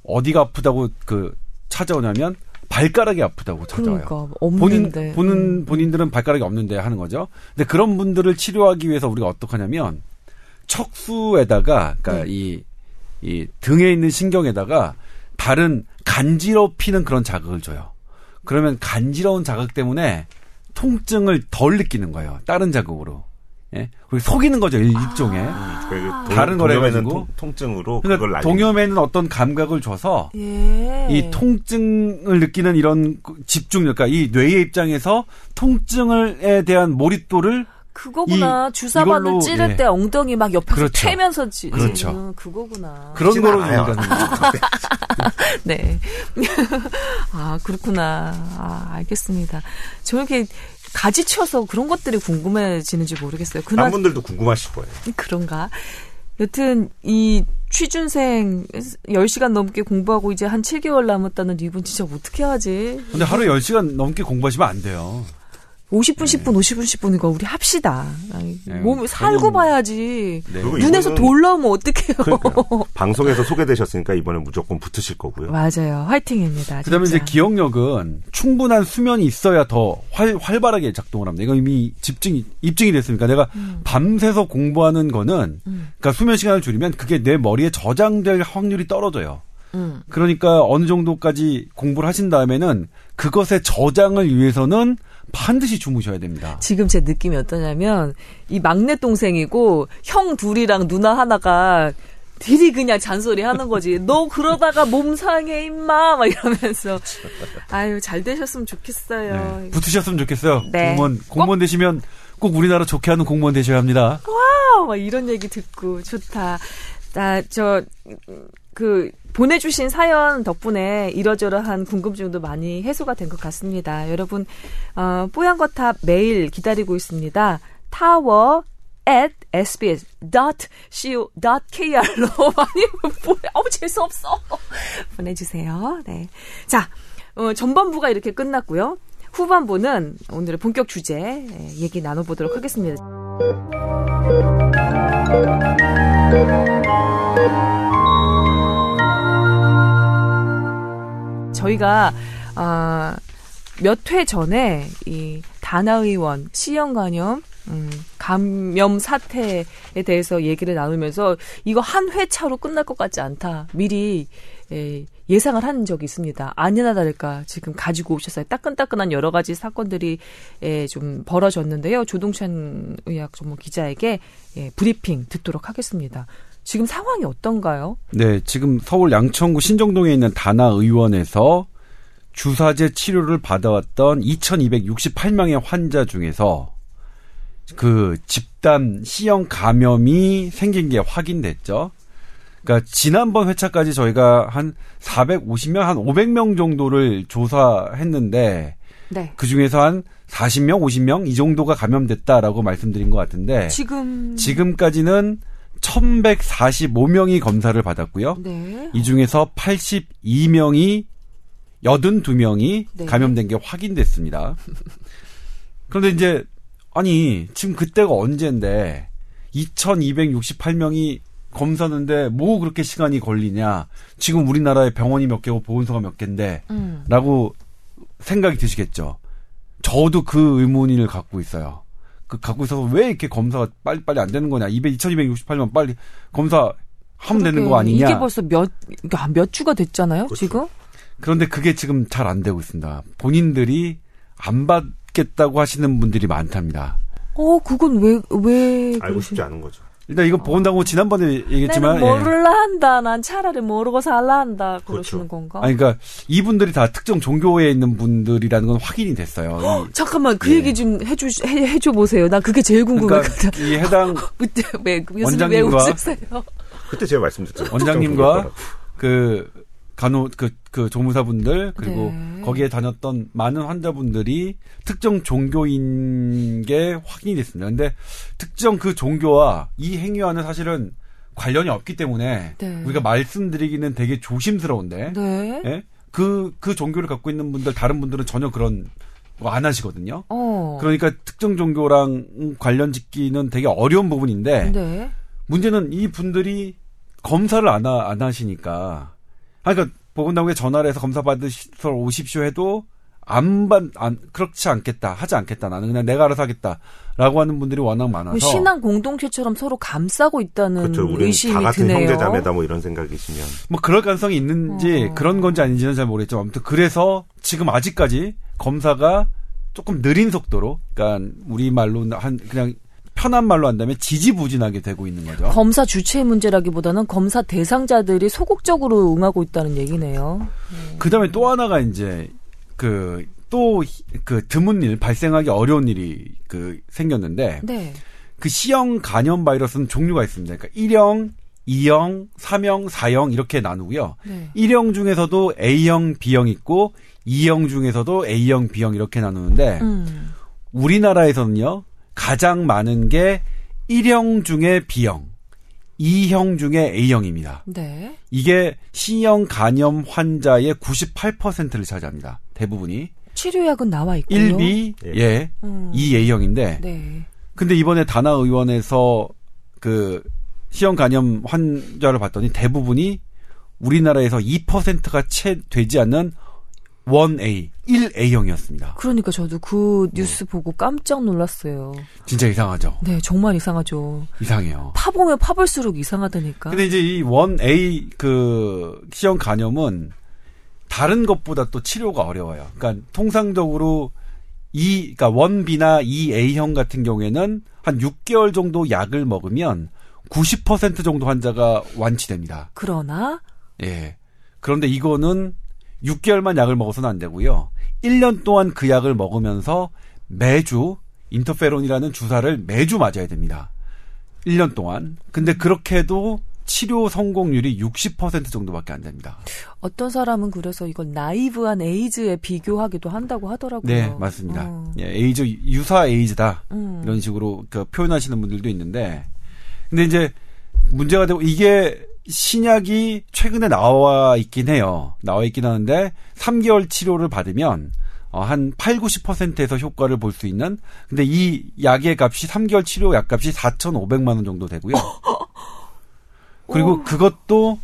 어디가 아프다고 그 찾아오냐면 발가락이 아프다고 찾아와요. 그러니까 본인 없는데. 음. 보는 본인들은 발가락이 없는데 하는 거죠. 근데 그런 분들을 치료하기 위해서 우리가 어떻게 하냐면 척수에다가 그러니까 네. 이, 이 등에 있는 신경에다가 다른 간지럽히는 그런 자극을 줘요. 그러면 간지러운 자극 때문에 통증을 덜 느끼는 거예요. 다른 자극으로. 예. 그리고 속이는 거죠, 일 종의. 아. 그러니까 다른 거래 가지고. 통- 통증으로 그러니까 동염에는 어떤 감각을 줘서 예. 이 통증을 느끼는 이런 그 집중력, 그러니까 이 뇌의 입장에서 통증을에 대한 몰입도를 그거구나. 이- 주사바늘 이걸로, 찌를 예. 때 엉덩이 막 옆에서 그렇죠. 패면서 찌. 그렇죠. 음, 그거구나. 그런 거로. 준다는 거죠. 네. 아, 그렇구나. 아, 알겠습니다. 저 이렇게 가지 쳐서 그런 것들이 궁금해지는지 모르겠어요. 그나 딴 분들도 궁금하실 거예요. 그런가? 여튼 이 취준생 10시간 넘게 공부하고 이제 한 7개월 남았다는 이분 진짜 어떻게 하지? 근데 하루 10시간 넘게 공부하시면 안 돼요. 50분, 10분, 50분, 10분 이거 우리 합시다. 네, 몸 살고 봐야지. 네. 눈에서 돌 나오면 어떡해요. 그러니까요. 방송에서 소개되셨으니까 이번에 무조건 붙으실 거고요. 맞아요. 화이팅입니다. 그다음에 진짜. 이제 기억력은 충분한 수면이 있어야 더 활, 활발하게 작동을 합니다. 이거 이미 집중이 입증이 됐으니까 내가 밤새서 공부하는 거는 음. 그러니까 수면 시간을 줄이면 그게 내 머리에 저장될 확률이 떨어져요. 음. 그러니까 어느 정도까지 공부를 하신 다음에는 그것의 저장을 위해서는 반드시 주무셔야 됩니다. 지금 제 느낌이 어떠냐면 이 막내 동생이고 형 둘이랑 누나 하나가 들이 그냥 잔소리 하는 거지. 너 그러다가 몸 상해 임마 막 이러면서 아유 잘 되셨으면 좋겠어요. 네. 붙으셨으면 좋겠어요. 네. 공무원 공무원 되시면 꼭 우리나라 좋게 하는 공무원 되셔야 합니다. 아, 막 이런 얘기 듣고 좋다. 나 저 그 보내주신 사연 덕분에 이러저러한 궁금증도 많이 해소가 된 것 같습니다. 여러분 어, 뽀얀거탑 메일 기다리고 있습니다. 타워 at sbs.co.kr로 많이 보내, 어우, 재수없어. 보내주세요. 네. 자, 어, 전반부가 이렇게 끝났고요. 후반부는 오늘의 본격 주제 예, 얘기 나눠보도록 하겠습니다. 저희가 아, 몇 회 전에 이 다나 의원 C형 간염 음, 감염 사태에 대해서 얘기를 나누면서 이거 한 회 차로 끝날 것 같지 않다. 미리 예, 예상을 한 적이 있습니다. 아니나 다를까 지금 가지고 오셨어요. 따끈따끈한 여러 가지 사건들이 예, 좀 벌어졌는데요. 조동찬 의학 전문 기자에게 예, 브리핑 듣도록 하겠습니다. 지금 상황이 어떤가요? 네, 지금 서울 양천구 신정동에 있는 다나 의원에서 주사제 치료를 받아왔던 2,268명의 환자 중에서 그 집단 C형 감염이 생긴 게 확인됐죠. 그러니까 지난번 회차까지 저희가 한 450명, 한 500명 정도를 조사했는데 네. 그 중에서 한 40명, 50명 이 정도가 감염됐다라고 말씀드린 것 같은데 지금 지금까지는 1145명이 검사를 받았고요. 네. 이 중에서 82명이 82명이 네. 감염된 게 확인됐습니다. 그런데 이제 아니 지금 그때가 언제인데 2268명이 검사하는데 뭐 그렇게 시간이 걸리냐. 지금 우리나라에 병원이 몇 개고 보건소가 몇 개인데 음. 라고 생각이 드시겠죠. 저도 그 의문을 갖고 있어요. 그 갖고 있어서 왜 이렇게 검사가 빨리빨리 안 되는 거냐. 200, 2268명 빨리 검사 하면 되는. 거 아니냐. 이게 벌써 몇, 몇 주가 됐잖아요, 그렇죠. 지금? 그런데 그게 지금 잘 안 되고 있습니다. 본인들이 안 받겠다고 하시는 분들이 많답니다. 어, 그건 왜, 왜. 알고 그러시- 싶지 않은 거죠. 일단 이거 보온다고 지난번에 얘기했지만 나는 예. 모를라 한다. 난 차라리 모르고 살라 한다. 그러시는 그렇죠. 건가? 아니 그러니까 이분들이 다 특정 종교에 있는 분들이라는 건 확인이 됐어요. 이- 잠깐만, 그 예. 얘기 좀 해주, 해, 해줘 보세요. 나 그게 제일 궁금했거든. 그러니까 이 해당 그때 왜, 원장님과 웃으세요? 그때 제가 말씀드렸죠. 원장님과 그 간호 그, 그 조무사분들 그리고 네. 거기에 다녔던 많은 환자분들이 특정 종교인 게 확인이 됐습니다. 근데 특정 그 종교와 이 행위와는 사실은 관련이 없기 때문에 네. 우리가 말씀드리기는 되게 조심스러운데 네. 예? 그, 그 종교를 갖고 있는 분들, 다른 분들은 전혀 그런 거 안 하시거든요. 어. 그러니까 특정 종교랑 관련 짓기는 되게 어려운 부분인데, 네. 문제는 이 분들이 검사를 안, 하, 안 하시니까. 아, 그러니까 보건당국에 전화를 해서 검사 받으러 오십시오 해도 안, 반, 안, 그렇지 않겠다. 하지 않겠다. 나는 그냥 내가 알아서 하겠다. 라고 하는 분들이 워낙 많아서. 뭐 신앙 공동체처럼 서로 감싸고 있다는 그렇죠. 우리는 의심이 다 같은 드네요. 형제자매다 뭐 이런 생각이시면 뭐 그럴 가능성이 있는지 어. 그런 건지 아닌지는 잘 모르겠지만 아무튼 그래서 지금 아직까지 검사가 조금 느린 속도로 그러니까 우리 말로 한 그냥 편한 말로 한다면 지지부진하게 되고 있는 거죠. 검사 주체 문제라기보다는 검사 대상자들이 소극적으로 응하고 있다는 얘기네요. 그다음에 또 하나가 이제 그또그 드문 일 발생하기 어려운 일이 그 생겼는데 네. 그 C형 간염 바이러스는 종류가 있습니다. 그러니까 1형, 2형, 3형, 4형 이렇게 나누고요. 네. 1형 중에서도 A형, B형 있고 2형 중에서도 A형, B형 이렇게 나누는데 음. 우리나라에서는요. 가장 많은 게 1형 중에 B형, 2형 중에 A형입니다. 네. 이게 C형 간염 환자의 98%를 차지합니다. 대부분이 치료약은 나와 있고요. 1B, 예. 예, 음. 2A형인데 네. 근데 이번에 다나 의원에서 그 C형 간염 환자를 봤더니 대부분이 우리나라에서 2%가 채 되지 않는 1A, 1A형이었습니다. 그러니까 저도 그 뉴스 보고 깜짝 놀랐어요. 진짜 이상하죠? 네, 정말 이상하죠. 이상해요. 파보면 파볼수록 이상하다니까. 근데 이제 이 1A 그 C형 간염은 다른 것보다 또 치료가 어려워요. 그러니까 통상적으로 이 그러니까 1B나 2A형 같은 경우에는 한 6개월 정도 약을 먹으면 90% 정도 환자가 완치됩니다. 그러나 예. 그런데 이거는 6개월만 약을 먹어서는 안 되고요. 1년 동안 그 약을 먹으면서 매주 인터페론이라는 주사를 매주 맞아야 됩니다. 1년 동안. 근데 그렇게 해도 치료 성공률이 60% 정도밖에 안 됩니다. 어떤 사람은 그래서 이걸 나이브한 에이즈에 비교하기도 한다고 하더라고요. 네, 맞습니다. 어. 예, 에이즈 유사 에이즈다. 음. 이런 식으로 그 표현하시는 분들도 있는데 근데 이제 문제가 되고 이게 신약이 최근에 나와 있긴 해요. 나와 있긴 하는데 3개월 치료를 받으면 어, 한 8, 90%에서 효과를 볼 수 있는 근데 이 약의 값이 3개월 치료 약 값이 4,500만 원 정도 되고요. 그리고 그것도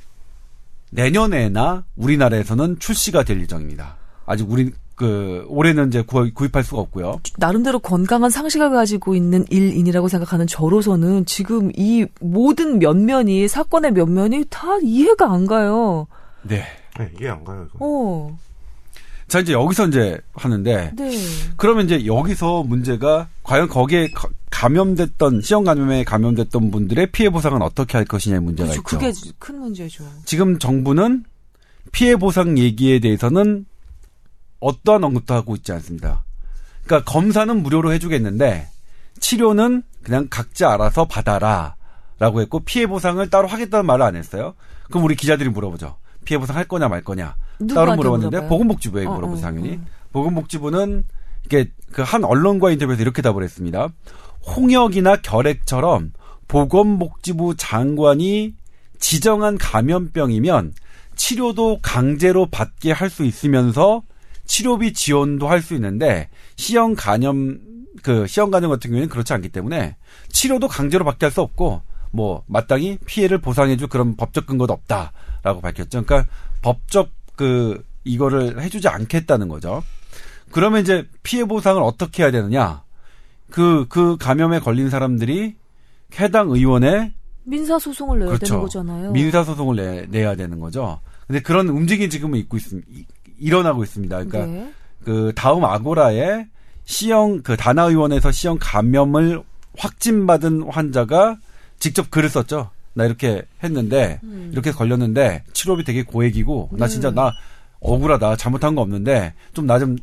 내년에나 우리나라에서는 출시가 될 예정입니다. 아직 우리 그 올해는 이제 구입, 구입할 수가 없고요. 나름대로 건강한 상식을 가지고 있는 일인이라고 생각하는 저로서는 지금 이 모든 면면이 사건의 면면이 다 이해가 안 가요. 네. 네, 이해 안 가요. 이거. 어, 자 이제 여기서 이제 하는데 네. 그러면 이제 여기서 문제가 과연 거기에 가- 감염됐던 시형 감염에 감염됐던 분들의 피해 보상은 어떻게 할 것이냐의 문제가 그렇죠. 있죠. 그게 큰 문제죠. 지금 정부는 피해 보상 얘기에 대해서는 어떠한 언급도 하고 있지 않습니다. 그러니까 검사는 무료로 해주겠는데 치료는 그냥 각자 알아서 받아라 라고 했고 피해 보상을 따로 하겠다는 말을 안 했어요. 그럼 우리 기자들이 물어보죠. 피해 보상 할 거냐 말 거냐. 따로 물어봤는데 물어봐요? 보건복지부에 어, 물어보죠 어, 당연히. 어. 보건복지부는 이게 그 한 언론과 인터뷰에서 이렇게 답을 했습니다. 홍역이나 결핵처럼 보건복지부 장관이 지정한 감염병이면 치료도 강제로 받게 할 수 있으면서 치료비 지원도 할 수 있는데 시형 간염 그 시형 간염 같은 경우에는 그렇지 않기 때문에 치료도 강제로 받게 할 수 없고 뭐 마땅히 피해를 보상해줄 그런 법적 근거도 없다라고 밝혔죠. 그러니까 법적 그 이거를 해주지 않겠다는 거죠. 그러면 이제 피해 보상을 어떻게 해야 되느냐? 그그 감염에 걸린 사람들이 해당 의원에 민사 소송을 내야 그렇죠. 되는 거잖아요. 민사 소송을 내, 내야 되는 거죠. 근데 그런 움직임이 지금 있고 있습 일어나고 있습니다. 그러니까 네. 그 다음 아고라에 C형 그 다나 의원에서 C형 감염을 확진받은 환자가 직접 글을 썼죠. 나 이렇게 했는데 이렇게 걸렸는데 치료비 되게 고액이고 나 진짜 나 억울하다 잘못한 거 없는데 좀 나 좀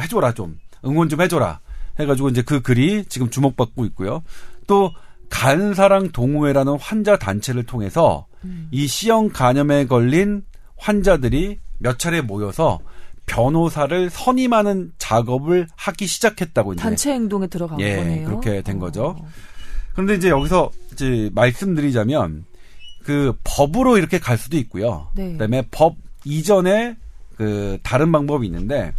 해줘라 좀 응원 좀 해줘라 해가지고 이제 그 글이 지금 주목받고 있고요. 또 간사랑 동호회라는 환자 단체를 통해서 이 C형 간염에 걸린 환자들이 몇 차례 모여서 변호사를 선임하는 작업을 하기 시작했다고 이제 단체 행동에 들어간 예, 거네요. 그렇게 된 어. 거죠. 그런데 이제 여기서 이제 말씀드리자면 그 법으로 이렇게 갈 수도 있고요. 네. 그다음에 법 이전에 그 다른 방법이 있는데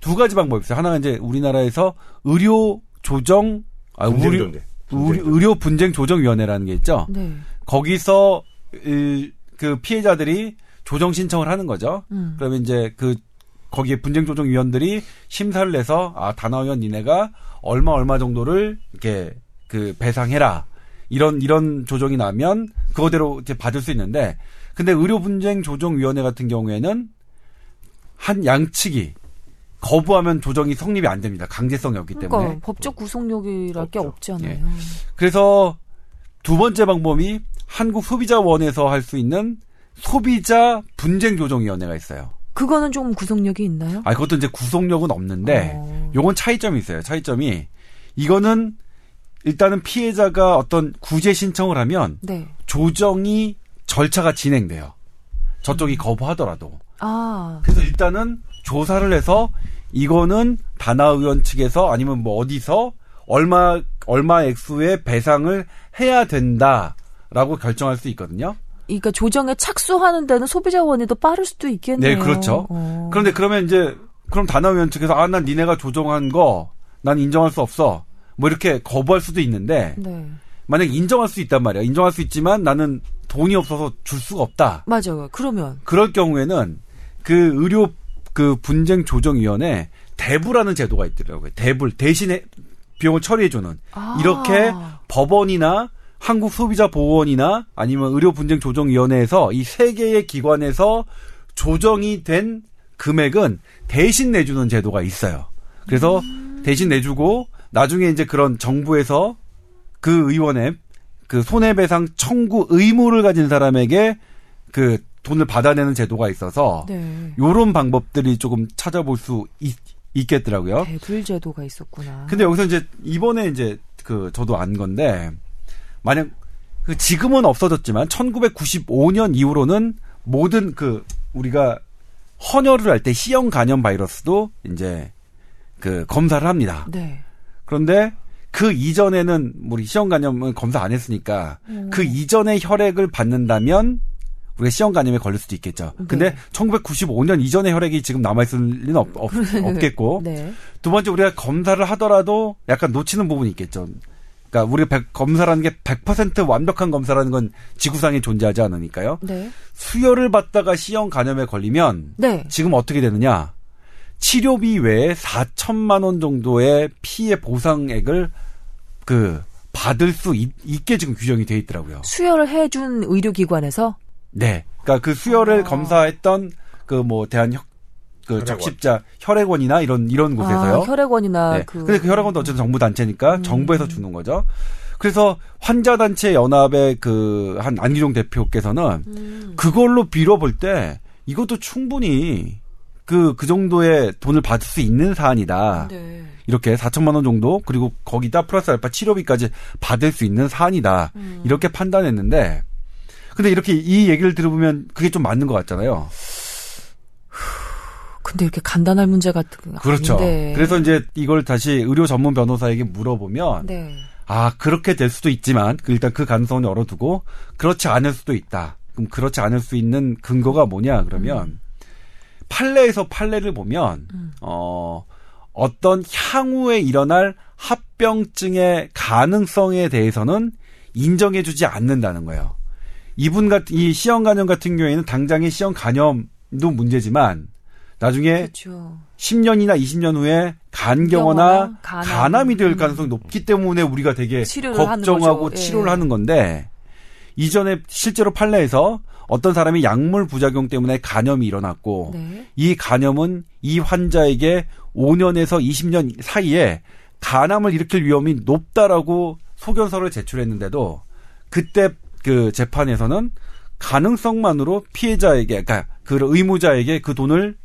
두 가지 방법이 있어요. 하나가 이제 우리나라에서 의료 조정 아 의료 분쟁조정. 의료, 분쟁 조정 위원회라는 게 있죠. 네. 거기서 이, 그 피해자들이 조정 신청을 하는 거죠. 음. 그러면 이제 그 거기에 분쟁조정위원들이 심사를 내서 아 다나의원 니네가 얼마 얼마 정도를 이렇게 그 배상해라 이런 이런 조정이 나면 그거대로 이제 받을 수 있는데 근데 의료 분쟁 조정위원회 같은 경우에는 한 양측이 거부하면 조정이 성립이 안 됩니다. 강제성이 없기 때문에. 그러니까 법적 구속력이랄 게 없죠. 없잖아요. 예. 그래서 두 번째 방법이 한국 소비자원에서 할 수 있는 소비자 분쟁 조정위원회가 있어요. 그거는 좀 구속력이 있나요? 아, 그것도 이제 구속력은 없는데, 어. 요건 차이점이 있어요. 차이점이. 이거는 일단은 피해자가 어떤 구제 신청을 하면 네. 조정이 절차가 진행돼요. 저쪽이 거부하더라도. 아, 그래서 일단은 조사를 해서 이거는 다나 의원 측에서 아니면 뭐 어디서 얼마 얼마 액수의 배상을 해야 된다라고 결정할 수 있거든요. 그러니까 조정에 착수하는 데는 소비자 원이 더 빠를 수도 있겠네요. 네, 그렇죠. 어. 그런데 그러면 이제 그럼 다나 의원 측에서 아 난 니네가 조정한 거 난 인정할 수 없어. 뭐 이렇게 거부할 수도 있는데 네, 만약 인정할 수 있단 말이야. 인정할 수 있지만 나는 돈이 없어서 줄 수가 없다. 맞아요. 그러면 그럴 경우에는 그 의료 그 분쟁 조정위원회 대부라는 제도가 있더라고요. 대불 대신에 비용을 처리해주는 아. 이렇게 법원이나 한국 소비자 보호원이나 아니면 의료 분쟁 조정 위원회에서 이 세 개의 기관에서 조정이 된 금액은 대신 내주는 제도가 있어요. 그래서 대신 내주고 나중에 이제 그런 정부에서 그 의원의 그 손해배상 청구 의무를 가진 사람에게 그 돈을 받아내는 제도가 있어서 네. 요런 방법들이 조금 찾아볼 수 있, 있겠더라고요. 대불 제도가 있었구나. 근데 여기서 이제 이번에 이제 그 저도 안 건데 만약 그 지금은 없어졌지만 1995년 이후로는 모든 그 우리가 헌혈을 할 때 C형 간염 바이러스도 이제 그 검사를 합니다. 네. 그런데 그 이전에는 우리 C형 간염은 검사 안 했으니까 음. 그 이전에 혈액을 받는다면 우리가 C형 간염에 걸릴 수도 있겠죠. 근데 네. 1995년 이전의 혈액이 지금 남아 있을 리는 없, 없, 없겠고 네. 두 번째 우리가 검사를 하더라도 약간 놓치는 부분이 있겠죠. 그러니까 우리가 백- 검사라는 게 100% 완벽한 검사라는 건 지구상에 존재하지 않으니까요. 네. 수혈을 받다가 C형 간염에 걸리면 네. 지금 어떻게 되느냐? 치료비 외에 4천만 원 정도의 피해 보상액을 그 받을 수 있, 게 지금 규정이 돼 있더라고요. 수혈을 해준 의료기관에서 네. 그러니까 그 수혈을 아. 검사했던 그 뭐 대한 혈, 그 혈액원. 적십자 혈액원이나 이런 이런 곳에서요. 아, 혈액원이나 네. 그 근데 그 혈액원도 어쨌든 정부 단체니까 음. 정부에서 주는 거죠. 그래서 환자 단체 연합의 그 한 안기종 대표께서는 음. 그걸로 빌어볼 때 이것도 충분히 그그 정도의 돈을 받을 수 있는 사안이다. 네. 이렇게 4천만 원 정도 그리고 거기다 플러스 알파 치료비까지 받을 수 있는 사안이다. 음. 이렇게 판단했는데 근데 이렇게 이 얘기를 들어보면 그게 좀 맞는 것 같잖아요. 근데 이렇게 간단할 문제 같은 거 그렇죠. 아닌데. 그래서 이제 이걸 다시 의료 전문 변호사에게 물어보면 네. 아 그렇게 될 수도 있지만 그 일단 그 가능성을 열어두고 그렇지 않을 수도 있다. 그럼 그렇지 않을 수 있는 근거가 뭐냐 그러면 판례에서 판례를 보면 음. 어 어떤 향후에 일어날 합병증의 가능성에 대해서는 인정해주지 않는다는 거예요. 이분 같은 이 시형 간염 같은 경우에는 당장의 시형 간염도 문제지만 나중에 그렇죠. 10년이나 20년 후에 간경화나 간암. 간암 이 될 음. 가능성이 높기 때문에 우리가 되게 걱정하고. 예. 치료를 하는 건데 이전에 실제로 판례에서 어떤 사람이 약물 부작용 때문에 간염이 일어났고 네. 이 간염은 이 환자에게 5년에서 20년 사이에 간암을 일으킬 위험이 높다라고 소견서를 제출했는데도 그때 그 재판에서는 가능성만으로 피해자에게 그러니까 그 의무자에게 그 돈을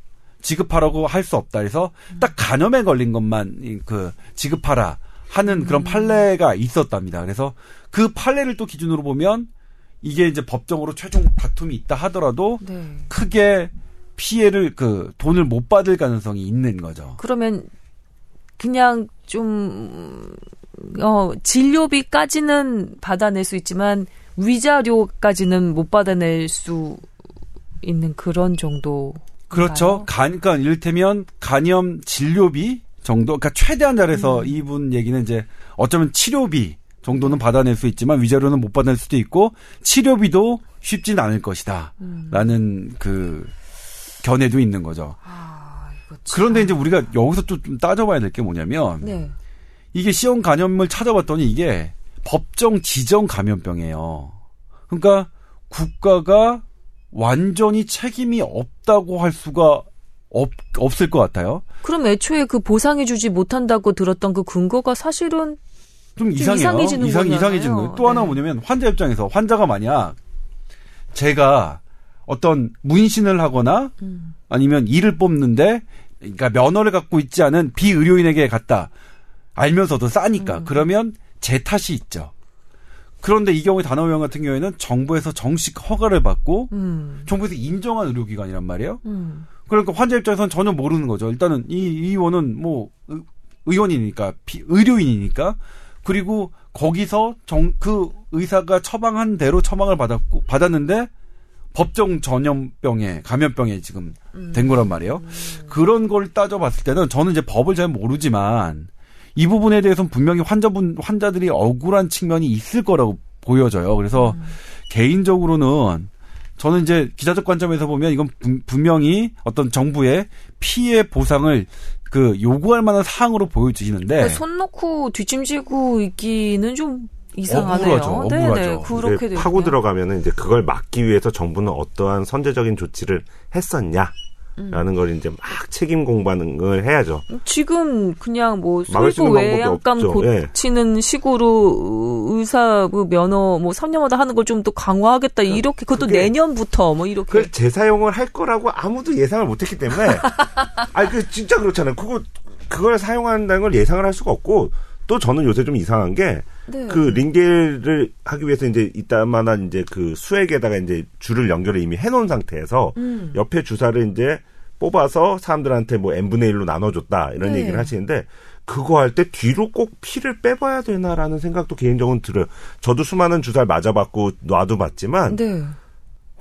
지급하라고 할 수 없다 해서 딱 간염에 걸린 것만 이- 그 지급하라 하는 그런 판례가 있었답니다. 그래서 그 판례를 또 기준으로 보면 이게 이제 법적으로 최종 다툼이 있다 하더라도 네. 크게 피해를 그 돈을 못 받을 가능성이 있는 거죠. 그러면 그냥 좀 어, 진료비까지는 받아낼 수 있지만 위자료까지는 못 받아낼 수 있는 그런 정도. 그렇죠. 간, 그러니까 이를테면 간염 진료비 정도, 그러니까 최대한 잘해서 이분 얘기는 이제 어쩌면 치료비 정도는 받아낼 수 있지만 위자료는 못 받아낼 수도 있고 치료비도 쉽진 않을 것이다. 음. 라는 그 견해도 있는 거죠. 아. 그런데 이제 우리가 여기서 좀 따져봐야 될 게 뭐냐면 네. 이게 시험 감염을 찾아봤더니 이게 법정 지정 감염병이에요. 그러니까 국가가 완전히 책임이 없다고 할 수가 없, 없을 것 같아요. 그럼 애초에 그 보상해주지 못한다고 들었던 그 근거가 사실은 좀 이상해요. 이상해지는 이상, 거잖아요. 이상해지는 거예요. 또 하나 네. 뭐냐면 환자 입장에서 환자가 만약 제가 어떤 문신을 하거나 음. 아니면 일을 뽑는데 그러니까 면허를 갖고 있지 않은 비의료인에게 갔다 알면서도 싸니까 음. 그러면 제 탓이 있죠. 그런데 이 경우에 단호형 같은 경우에는 정부에서 정식 허가를 받고 음. 정부에서 인정한 의료기관이란 말이에요. 음. 그러니까 환자 입장에서는 전혀 모르는 거죠. 일단은 이, 이 의원은 뭐 의- 의원이니까 비- 의료인이니까 그리고 거기서 정, 그 의사가 처방한 대로 처방을 받았고 받았는데 법정 전염병에 감염병에 지금 된 거란 말이에요. 그런 걸 따져봤을 때는 저는 이제 법을 잘 모르지만 이 부분에 대해서는 분명히 환자분 환자들이 억울한 측면이 있을 거라고 보여져요. 그래서 개인적으로는 저는 이제 기자적 관점에서 보면 이건 분- 분명히 어떤 정부의 피해 보상을 그 요구할 만한 사항으로 보여지는데 그러니까 손 놓고 뒷짐지고 있기는 좀 이상하네요. 억울하죠, 네네, 억울하죠. 그렇게. 파고 들어가면은 이제 그걸 막기 위해서 정부는 어떠한 선제적인 조치를 했었냐. 음. 라는 걸 이제 막 책임 공방을 해야죠. 지금 그냥 뭐 막을 수 소이고 있는 방법이 외양간 없죠. 예. 고치는 식으로 의사 그 면허 뭐 3년마다 하는 걸 좀 더 강화하겠다 이렇게 그것도 내년부터 뭐 이렇게 그걸 재사용을 할 거라고 아무도 예상을 못했기 때문에 아니 그 진짜 그렇잖아요. 그거 그걸 사용한다는 걸 예상을 할 수가 없고 또 저는 요새 좀 이상한 게 네. 그 링겔을 하기 위해서 이제 이따만한 이제 그 수액에다가 이제 줄을 연결을 이미 해놓은 상태에서 음. 옆에 주사를 이제 뽑아서 사람들한테 뭐 n분의 1로 나눠줬다 이런 네. 얘기를 하시는데 그거 할 때 뒤로 꼭 피를 빼봐야 되나라는 생각도 개인적으로 들어요. 저도 수많은 주사를 맞아봤고 놔도 봤지만 네.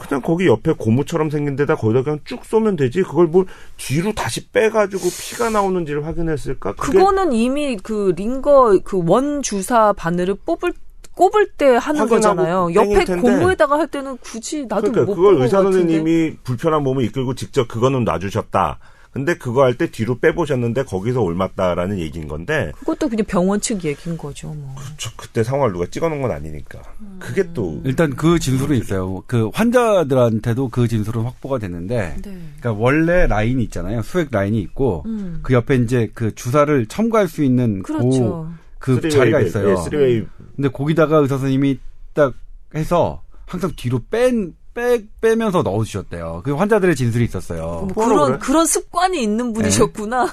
그냥 거기 옆에 고무처럼 생긴 데다 거기다 그냥 쭉 쏘면 되지. 그걸 뭘 뒤로 다시 빼가지고 피가 나오는지를 확인했을까? 그거는 이미 그 링거 그 원 주사 바늘을 뽑을 꼽을 때 하는 거잖아요. 옆에. 고무에다가 할 때는 굳이 나도 그러니까 못 그걸 의사. 선생님이 불편한 몸을 이끌고 직접 그거는 놔주셨다. 근데 그거 할 때 뒤로 빼보셨는데 거기서 옮았다라는 얘기인 건데 그것도 그냥 병원 측 얘기인 거죠. 뭐. 저 그때 상황을 누가 찍어놓은 건 아니니까 그게 또 일단 그 진술은 있어요. 그 환자들한테도 그 진술은 확보가 됐는데 네. 그러니까 원래 라인이 있잖아요. 수액 라인이 있고 음. 그 옆에 이제 그 주사를 첨가할 수 있는 그렇죠. 그, 그 자리가 벨, 있어요. 예, 근데 거기다가 의사 선생님이 딱 해서 항상 뒤로 뺀 빼, 빼면서 넣어주셨대요. 그 환자들의 진술이 있었어요. 뭐 그런 그래? 그런 습관이 있는 분이셨구나.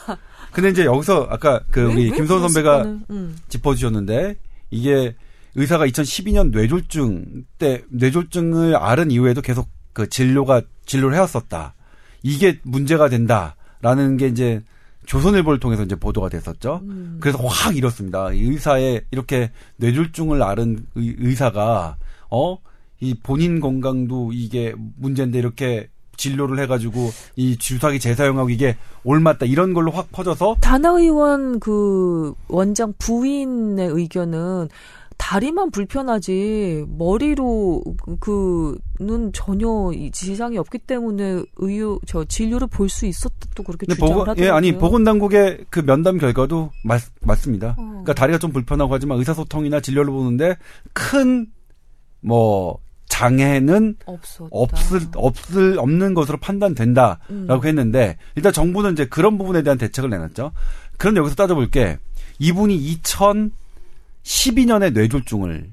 근데 이제 여기서 아까 그 왜- 우리 왜 김선 선배가 음. 짚어주셨는데 이게 의사가 2012년 뇌졸중 때 뇌졸중을 앓은 이후에도 계속 그 진료가 진료를 해왔었다. 이게 문제가 된다라는 게 이제 조선일보를 통해서 이제 보도가 됐었죠. 음. 그래서 확 잃었습니다. 이 의사의 이렇게 뇌졸중을 앓은 의, 의사가 어 이 본인 건강도 이게 문제인데 이렇게 진료를 해가지고 이 주사기 재사용하고 이게 옳맞다 이런 걸로 확 퍼져서 다나 의원 그 원장 부인의 의견은 다리만 불편하지 머리로 그는 전혀 이 지장이 없기 때문에 의료 저 진료를 볼 수 있었다 또 그렇게 주장을 보건, 하더라고요. 예, 아니, 보건당국의 그 면담 결과도 맞, 맞습니다. 어. 그러니까 다리가 좀 불편하고 하지만 의사소통이나 진료를 보는데 큰, 뭐, 장애는 없었다. 없을, 없을, 없는 것으로 판단된다라고 음. 했는데, 일단 정부는 이제 그런 부분에 대한 대책을 내놨죠. 그럼 여기서 따져볼 게, 이분이 2012년에 뇌졸중을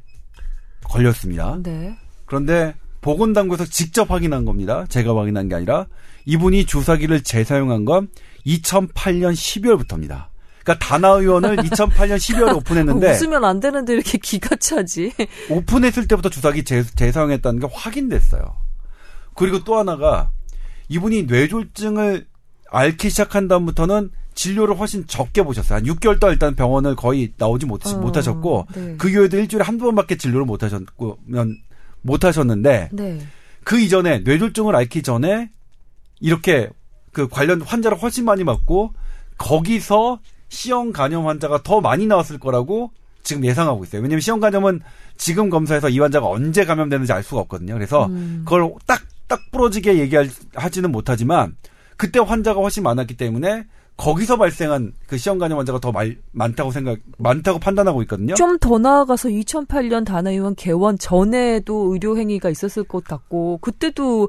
걸렸습니다. 네. 그런데 보건당국에서 직접 확인한 겁니다. 제가 확인한 게 아니라 이분이 주사기를 재사용한 건 2008년 12월부터입니다. 그러니까 다나 의원을 2008년 12월에 오픈했는데 웃으면 안 되는데 이렇게 기가 차지. 오픈했을 때부터 주사기 재, 재사용했다는 게 확인됐어요. 그리고 또 하나가 이분이 뇌졸중을 앓기 시작한 다음부터는 진료를 훨씬 적게 보셨어요. 한 6개월 동안 일단 병원을 거의 나오지 못, 어, 못하셨고 네. 그 이후에도 일주일에 한두 번밖에 진료를 못하셨고 못하셨는데 네. 그 이전에 뇌졸중을 앓기 전에 이렇게 그 관련 환자를 훨씬 많이 맞고 거기서 C형 간염 환자가 더 많이 나왔을 거라고 지금 예상하고 있어요. 왜냐하면 C형 간염은 지금 검사에서 이 환자가 언제 감염되는지 알 수가 없거든요. 그래서 음. 그걸 딱, 딱 부러지게 얘기하지는 못하지만 그때 환자가 훨씬 많았기 때문에 거기서 발생한 그 시험 간염 환자가 더 말, 많다고 생각 많다고 판단하고 있거든요. 좀 더 나아가서 2008년 단아의원 개원 전에도 의료 행위가 있었을 것 같고 그때도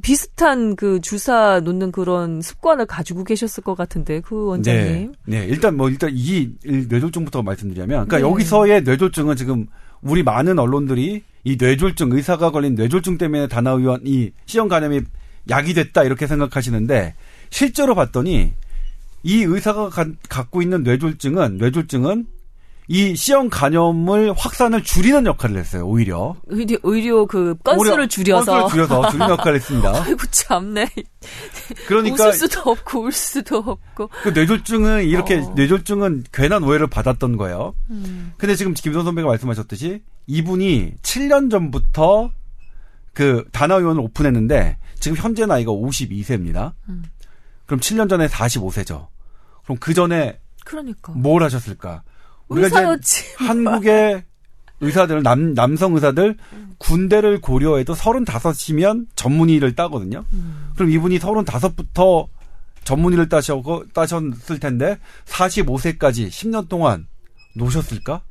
비슷한 그 주사 놓는 그런 습관을 가지고 계셨을 것 같은데 그 원장님. 네, 네. 일단 뭐 일단 이 뇌졸중부터 말씀드리자면, 그러니까 네. 여기서의 뇌졸중은 지금 우리 많은 언론들이 이 뇌졸중 의사가 걸린 뇌졸중 때문에 다나 의원 이 시험 간염이 약이 됐다 이렇게 생각하시는데 실제로 봤더니 이 의사가 가- 갖고 있는 뇌졸중은 뇌졸중은 이 시험 간염을 확산을 줄이는 역할을 했어요. 오히려 의료, 의료 그 건수를 줄여서. 건수를 줄여서 줄이는 역할을 했습니다. 아이고 참네. 그러니까 웃을 수도 없고 울 수도 없고. 그 뇌졸중은 이렇게 어. 뇌졸중은 괜한 오해를 받았던 거예요. 음. 근데 지금 김선 선배가 말씀하셨듯이 이분이 7년 전부터 그 다나 의원을 오픈했는데 지금 현재 나이가 52세입니다. 음. 그럼 7년 전에 45세죠. 그럼 그 전에 그러니까. 뭘 하셨을까? 우리가 이제 의사였지. 한국의 의사들 남 남성 의사들 군대를 고려해도 35이면 전문의를 따거든요. 음. 그럼 이분이 35부터 전문의를 따셨고 따셨을 텐데 45세까지 10년 동안 노셨을까?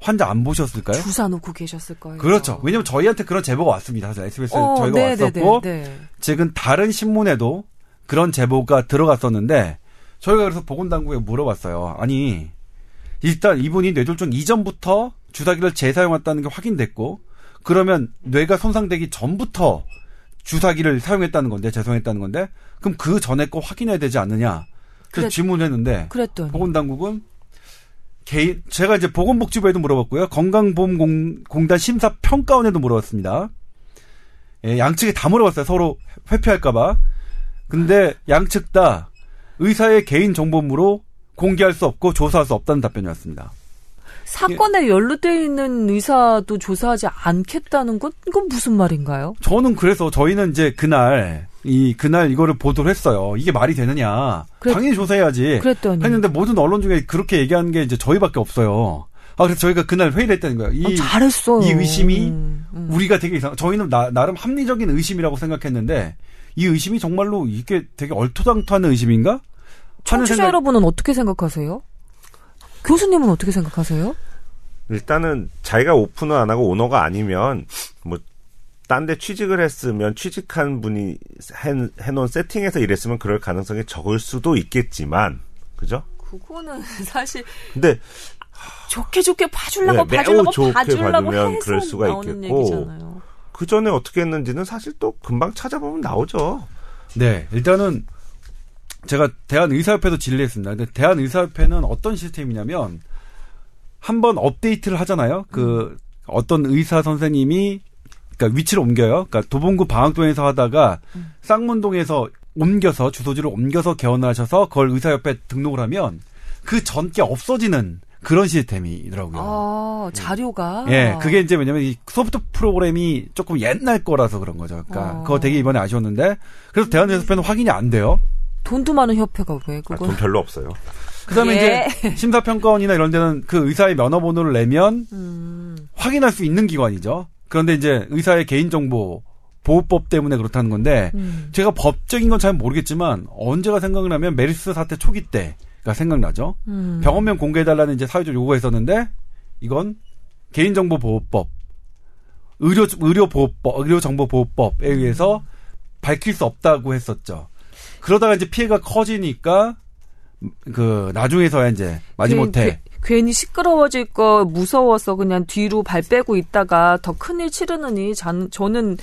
환자 안 보셨을까요? 주사 놓고 계셨을 거예요. 그렇죠. 왜냐면 저희한테 그런 제보가 왔습니다. 사실 SBS에 어, 저희가 네, 왔었고 네, 네, 네. 최근 다른 신문에도 그런 제보가 들어갔었는데 저희가 그래서 보건당국에 물어봤어요. 아니 일단 이분이 뇌졸중 이전부터 주사기를 재사용했다는 게 확인됐고 그러면 뇌가 손상되기 전부터 주사기를 사용했다는 건데 재사용했다는 건데 그럼 그 전에 거 확인해야 되지 않느냐 그래서 그랬- 질문했는데 그랬더니. 보건당국은 개인 제가 이제 보건복지부에도 물어봤고요 건강보험공단 심사평가원에도 물어봤습니다. 예, 양측에 다 물어봤어요 서로 회피할까봐. 근데 양측 다 의사의 개인 정보물로 공개할 수 없고 조사할 수 없다는 답변이었습니다. 사건에 연루돼 있는 의사도 조사하지 않겠다는 건 이건 무슨 말인가요? 저는 그래서 저희는 이제 그날 이 그날 이거를 보도를 했어요. 이게 말이 되느냐? 그랬- 당연히 조사해야지. 그랬더니 했는데 모든 언론 중에 그렇게 얘기하는 게 이제 저희밖에 없어요. 아 그래서 저희가 그날 회의를 했다는 거예요. 이 어, 잘했어요. 이 의심이 음, 음. 우리가 되게 이상. 저희는 나, 나름 합리적인 의심이라고 생각했는데 이 의심이 정말로 이게 되게 얼토당토하는 의심인가? 청취자 생각- 여러분은 어떻게 생각하세요? 교수님은 어떻게 생각하세요? 일단은 자기가 오픈을 안 하고 오너가 아니면 뭐 딴데 취직을 했으면 취직한 분이 해, 해놓은 세팅에서 일했으면 그럴 가능성이 적을 수도 있겠지만 그죠? 그거는 사실 근데 좋게 좋게 봐주려고 네, 봐주려고 좋게 봐주려고 해서 그럴 수가 나오는 있겠고. 얘기잖아요. 그 전에 어떻게 했는지는 사실 또 금방 찾아보면 나오죠. 네, 일단은 제가 대한의사협회도 질의했습니다. 근데 대한의사협회는 어떤 시스템이냐면 한번 업데이트를 하잖아요. 그 어떤 의사 선생님이 그러니까 위치를 옮겨요. 그러니까 도봉구 방학동에서 하다가 쌍문동에서 옮겨서 주소지를 옮겨서 개원을 하셔서 그걸 의사협회 등록을 하면 그 전 게 없어지는 그런 시스템이더라고요. 아 자료가 예, 그게 이제 왜냐면 이 소프트 프로그램이 조금 옛날 거라서 그런 거죠. 그러니까 어. 그거 되게 이번에 아쉬웠는데 그래서 대한의사협회는 확인이 안 돼요. 돈도 많은 협회가 왜 아, 그거? 돈 별로 없어요. 그다음에 예. 이제 심사평가원이나 이런 데는 그 의사의 면허번호를 내면 음, 확인할 수 있는 기관이죠. 그런데 이제 의사의 개인정보 보호법 때문에 그렇다는 건데 음. 제가 법적인 건 잘 모르겠지만 언제가 생각나면 메르스 사태 초기 때가 생각나죠. 음. 병원명 공개해달라는 이제 사회적 요구가 있었는데 이건 개인정보 보호법, 의료 의료 보호법, 의료 정보 보호법에 의해서 밝힐 수 없다고 했었죠. 그러다가 이제 피해가 커지니까 그 나중에서야 이제 마지못해 그, 괜- 괜히 시끄러워질 거 무서워서 그냥 뒤로 발 빼고 있다가 더 큰일 치르느니 잔, 저는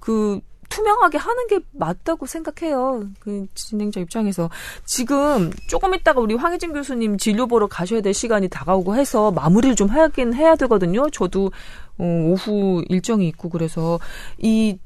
그 투명하게 하는 게 맞다고 생각해요. 그 진행자 입장에서 지금 조금 있다가 우리 황혜진 교수님 진료 보러 가셔야 될 시간이 다가오고 해서 마무리를 좀 하긴 해야 되거든요. 저도 어, 오후 일정이 있고 그래서 이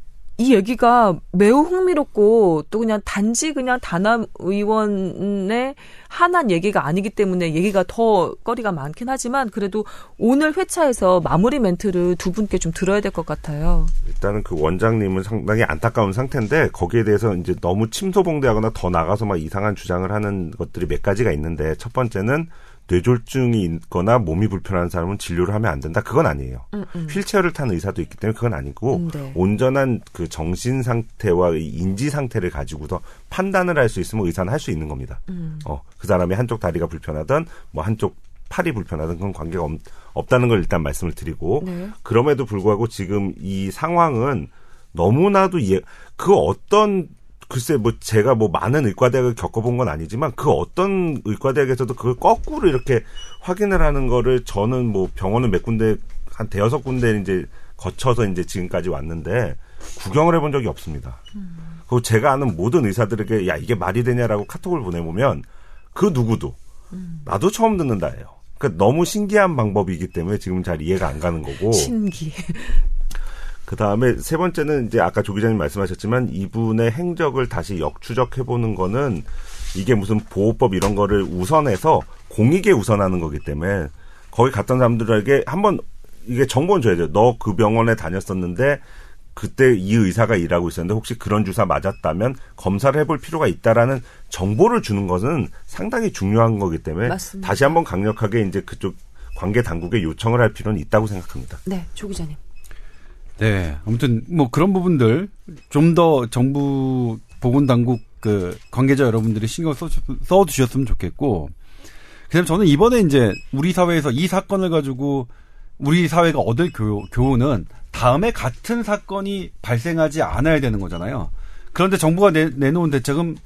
이 얘기가 매우 흥미롭고 또 그냥 단지 그냥 단합 의원의 한한 얘기가 아니기 때문에 얘기가 더 거리가 많긴 하지만 그래도 오늘 회차에서 마무리 멘트를 두 분께 좀 들어야 될 것 같아요. 일단은 그 원장님은 상당히 안타까운 상태인데 거기에 대해서 이제 너무 침소봉대하거나 더 나가서 막 이상한 주장을 하는 것들이 몇 가지가 있는데 첫 번째는 뇌졸중이 있거나 몸이 불편한 사람은 진료를 하면 안 된다. 그건 아니에요. 음, 음. 휠체어를 타는 의사도 있기 때문에 그건 아니고 음, 네. 온전한 그 정신 상태와 이 인지 상태를 가지고서 판단을 할 수 있으면 의사는 할 수 있는 겁니다. 음. 어, 그 사람이 한쪽 다리가 불편하든 뭐 한쪽 팔이 불편하든 그건 관계가 없, 없다는 걸 일단 말씀을 드리고 네. 그럼에도 불구하고 지금 이 상황은 너무나도 예, 그 어떤 글쎄 뭐 제가 뭐 많은 의과대학을 겪어본 건 아니지만 그 어떤 의과대학에서도 그걸 거꾸로 이렇게 확인을 하는 거를 저는 뭐 병원을 몇 군데 한 대여섯 군데 이제 거쳐서 이제 지금까지 왔는데 구경을 해본 적이 없습니다. 그리고 제가 아는 모든 의사들에게 야 이게 말이 되냐라고 카톡을 보내보면 그 누구도 나도 처음 듣는다예요. 그러니까 너무 신기한 방법이기 때문에 지금 잘 이해가 안 가는 거고. 신기. 그 다음에 세 번째는 이제 아까 조 기자님 말씀하셨지만 이분의 행적을 다시 역추적해 보는 거는 이게 무슨 보호법 이런 거를 우선해서 공익에 우선하는 거기 때문에 거기 갔던 사람들에게 한번 이게 정보는 줘야죠. 너 그 병원에 다녔었는데 그때 이 의사가 일하고 있었는데 혹시 그런 주사 맞았다면 검사를 해볼 필요가 있다라는 정보를 주는 것은 상당히 중요한 거기 때문에 맞습니다. 다시 한번 강력하게 이제 그쪽 관계 당국에 요청을 할 필요는 있다고 생각합니다. 네, 조 기자님. 네. 아무튼 뭐 그런 부분들 좀 더 정부 보건당국 그 관계자 여러분들이 신경 써, 써주셨으면 좋겠고 그다음 에 저는 이번에 이제 우리 사회에서 이 사건을 가지고 우리 사회가 얻을 교, 교훈은 다음에 같은 사건이 발생하지 않아야 되는 거잖아요. 그런데 정부가 내, 내놓은 대책은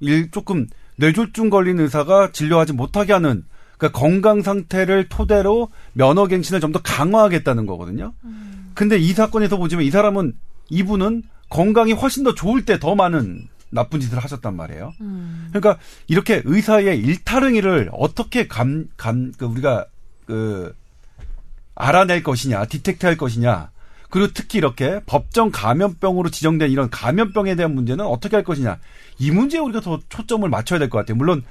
일 조금 뇌졸중 걸린 의사가 진료하지 못하게 하는 그러니까 건강 상태를 토대로 면허 갱신을 좀 더 강화하겠다는 거거든요. 근데 이 사건에서 보지만 이 사람은 이분은 건강이 훨씬 더 좋을 때 더 많은 나쁜 짓을 하셨단 말이에요. 그러니까 이렇게 의사의 일타릉이를 어떻게 감, 감, 그 우리가 그 알아낼 것이냐, 디텍트할 것이냐, 그리고 특히 이렇게 법정 감염병으로 지정된 이런 감염병에 대한 문제는 어떻게 할 것이냐. 이 문제에 우리가 더 초점을 맞춰야 될 것 같아요. 물론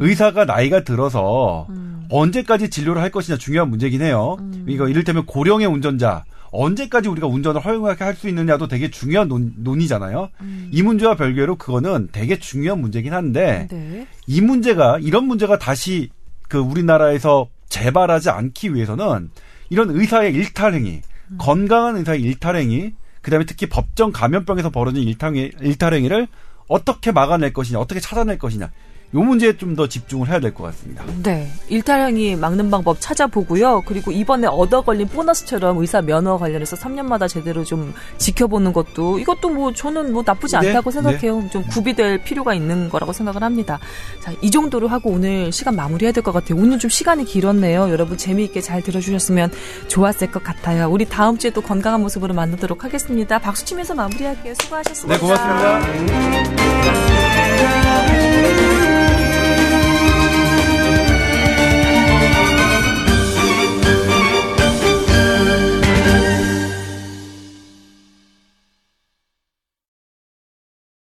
의사가 나이가 들어서 언제까지 진료를 할 것이냐 중요한 문제긴 해요. 이거 이를테면 고령의 운전자 언제까지 우리가 운전을 허용하게 할 수 있느냐도 되게 중요한 논, 논의잖아요. 이 문제와 별개로 그거는 되게 중요한 문제긴 한데 네. 이 문제가 이런 문제가 다시 그 우리나라에서 재발하지 않기 위해서는 이런 의사의 일탈행위, 건강한 의사의 일탈행위, 그다음에 특히 법정 감염병에서 벌어진 일탈행위, 일탈행위를 어떻게 막아낼 것이냐, 어떻게 찾아낼 것이냐, 요 문제에 좀 더 집중을 해야 될 것 같습니다. 네. 일탈형이 막는 방법 찾아보고요. 그리고 이번에 얻어 걸린 보너스처럼 의사 면허 관련해서 3년마다 제대로 좀 지켜보는 것도 이것도 뭐 저는 뭐 나쁘지 네, 않다고 생각해요. 좀 구비될 필요가 있는 거라고 생각을 합니다. 자, 이 정도로 하고 오늘 시간 마무리해야 될 것 같아요. 오늘 좀 시간이 길었네요. 여러분 재미있게 잘 들어주셨으면 좋았을 것 같아요. 우리 다음 주에 또 건강한 모습으로 만나도록 하겠습니다. 박수 치면서 마무리할게요. 수고하셨습니다. 네, 고맙습니다.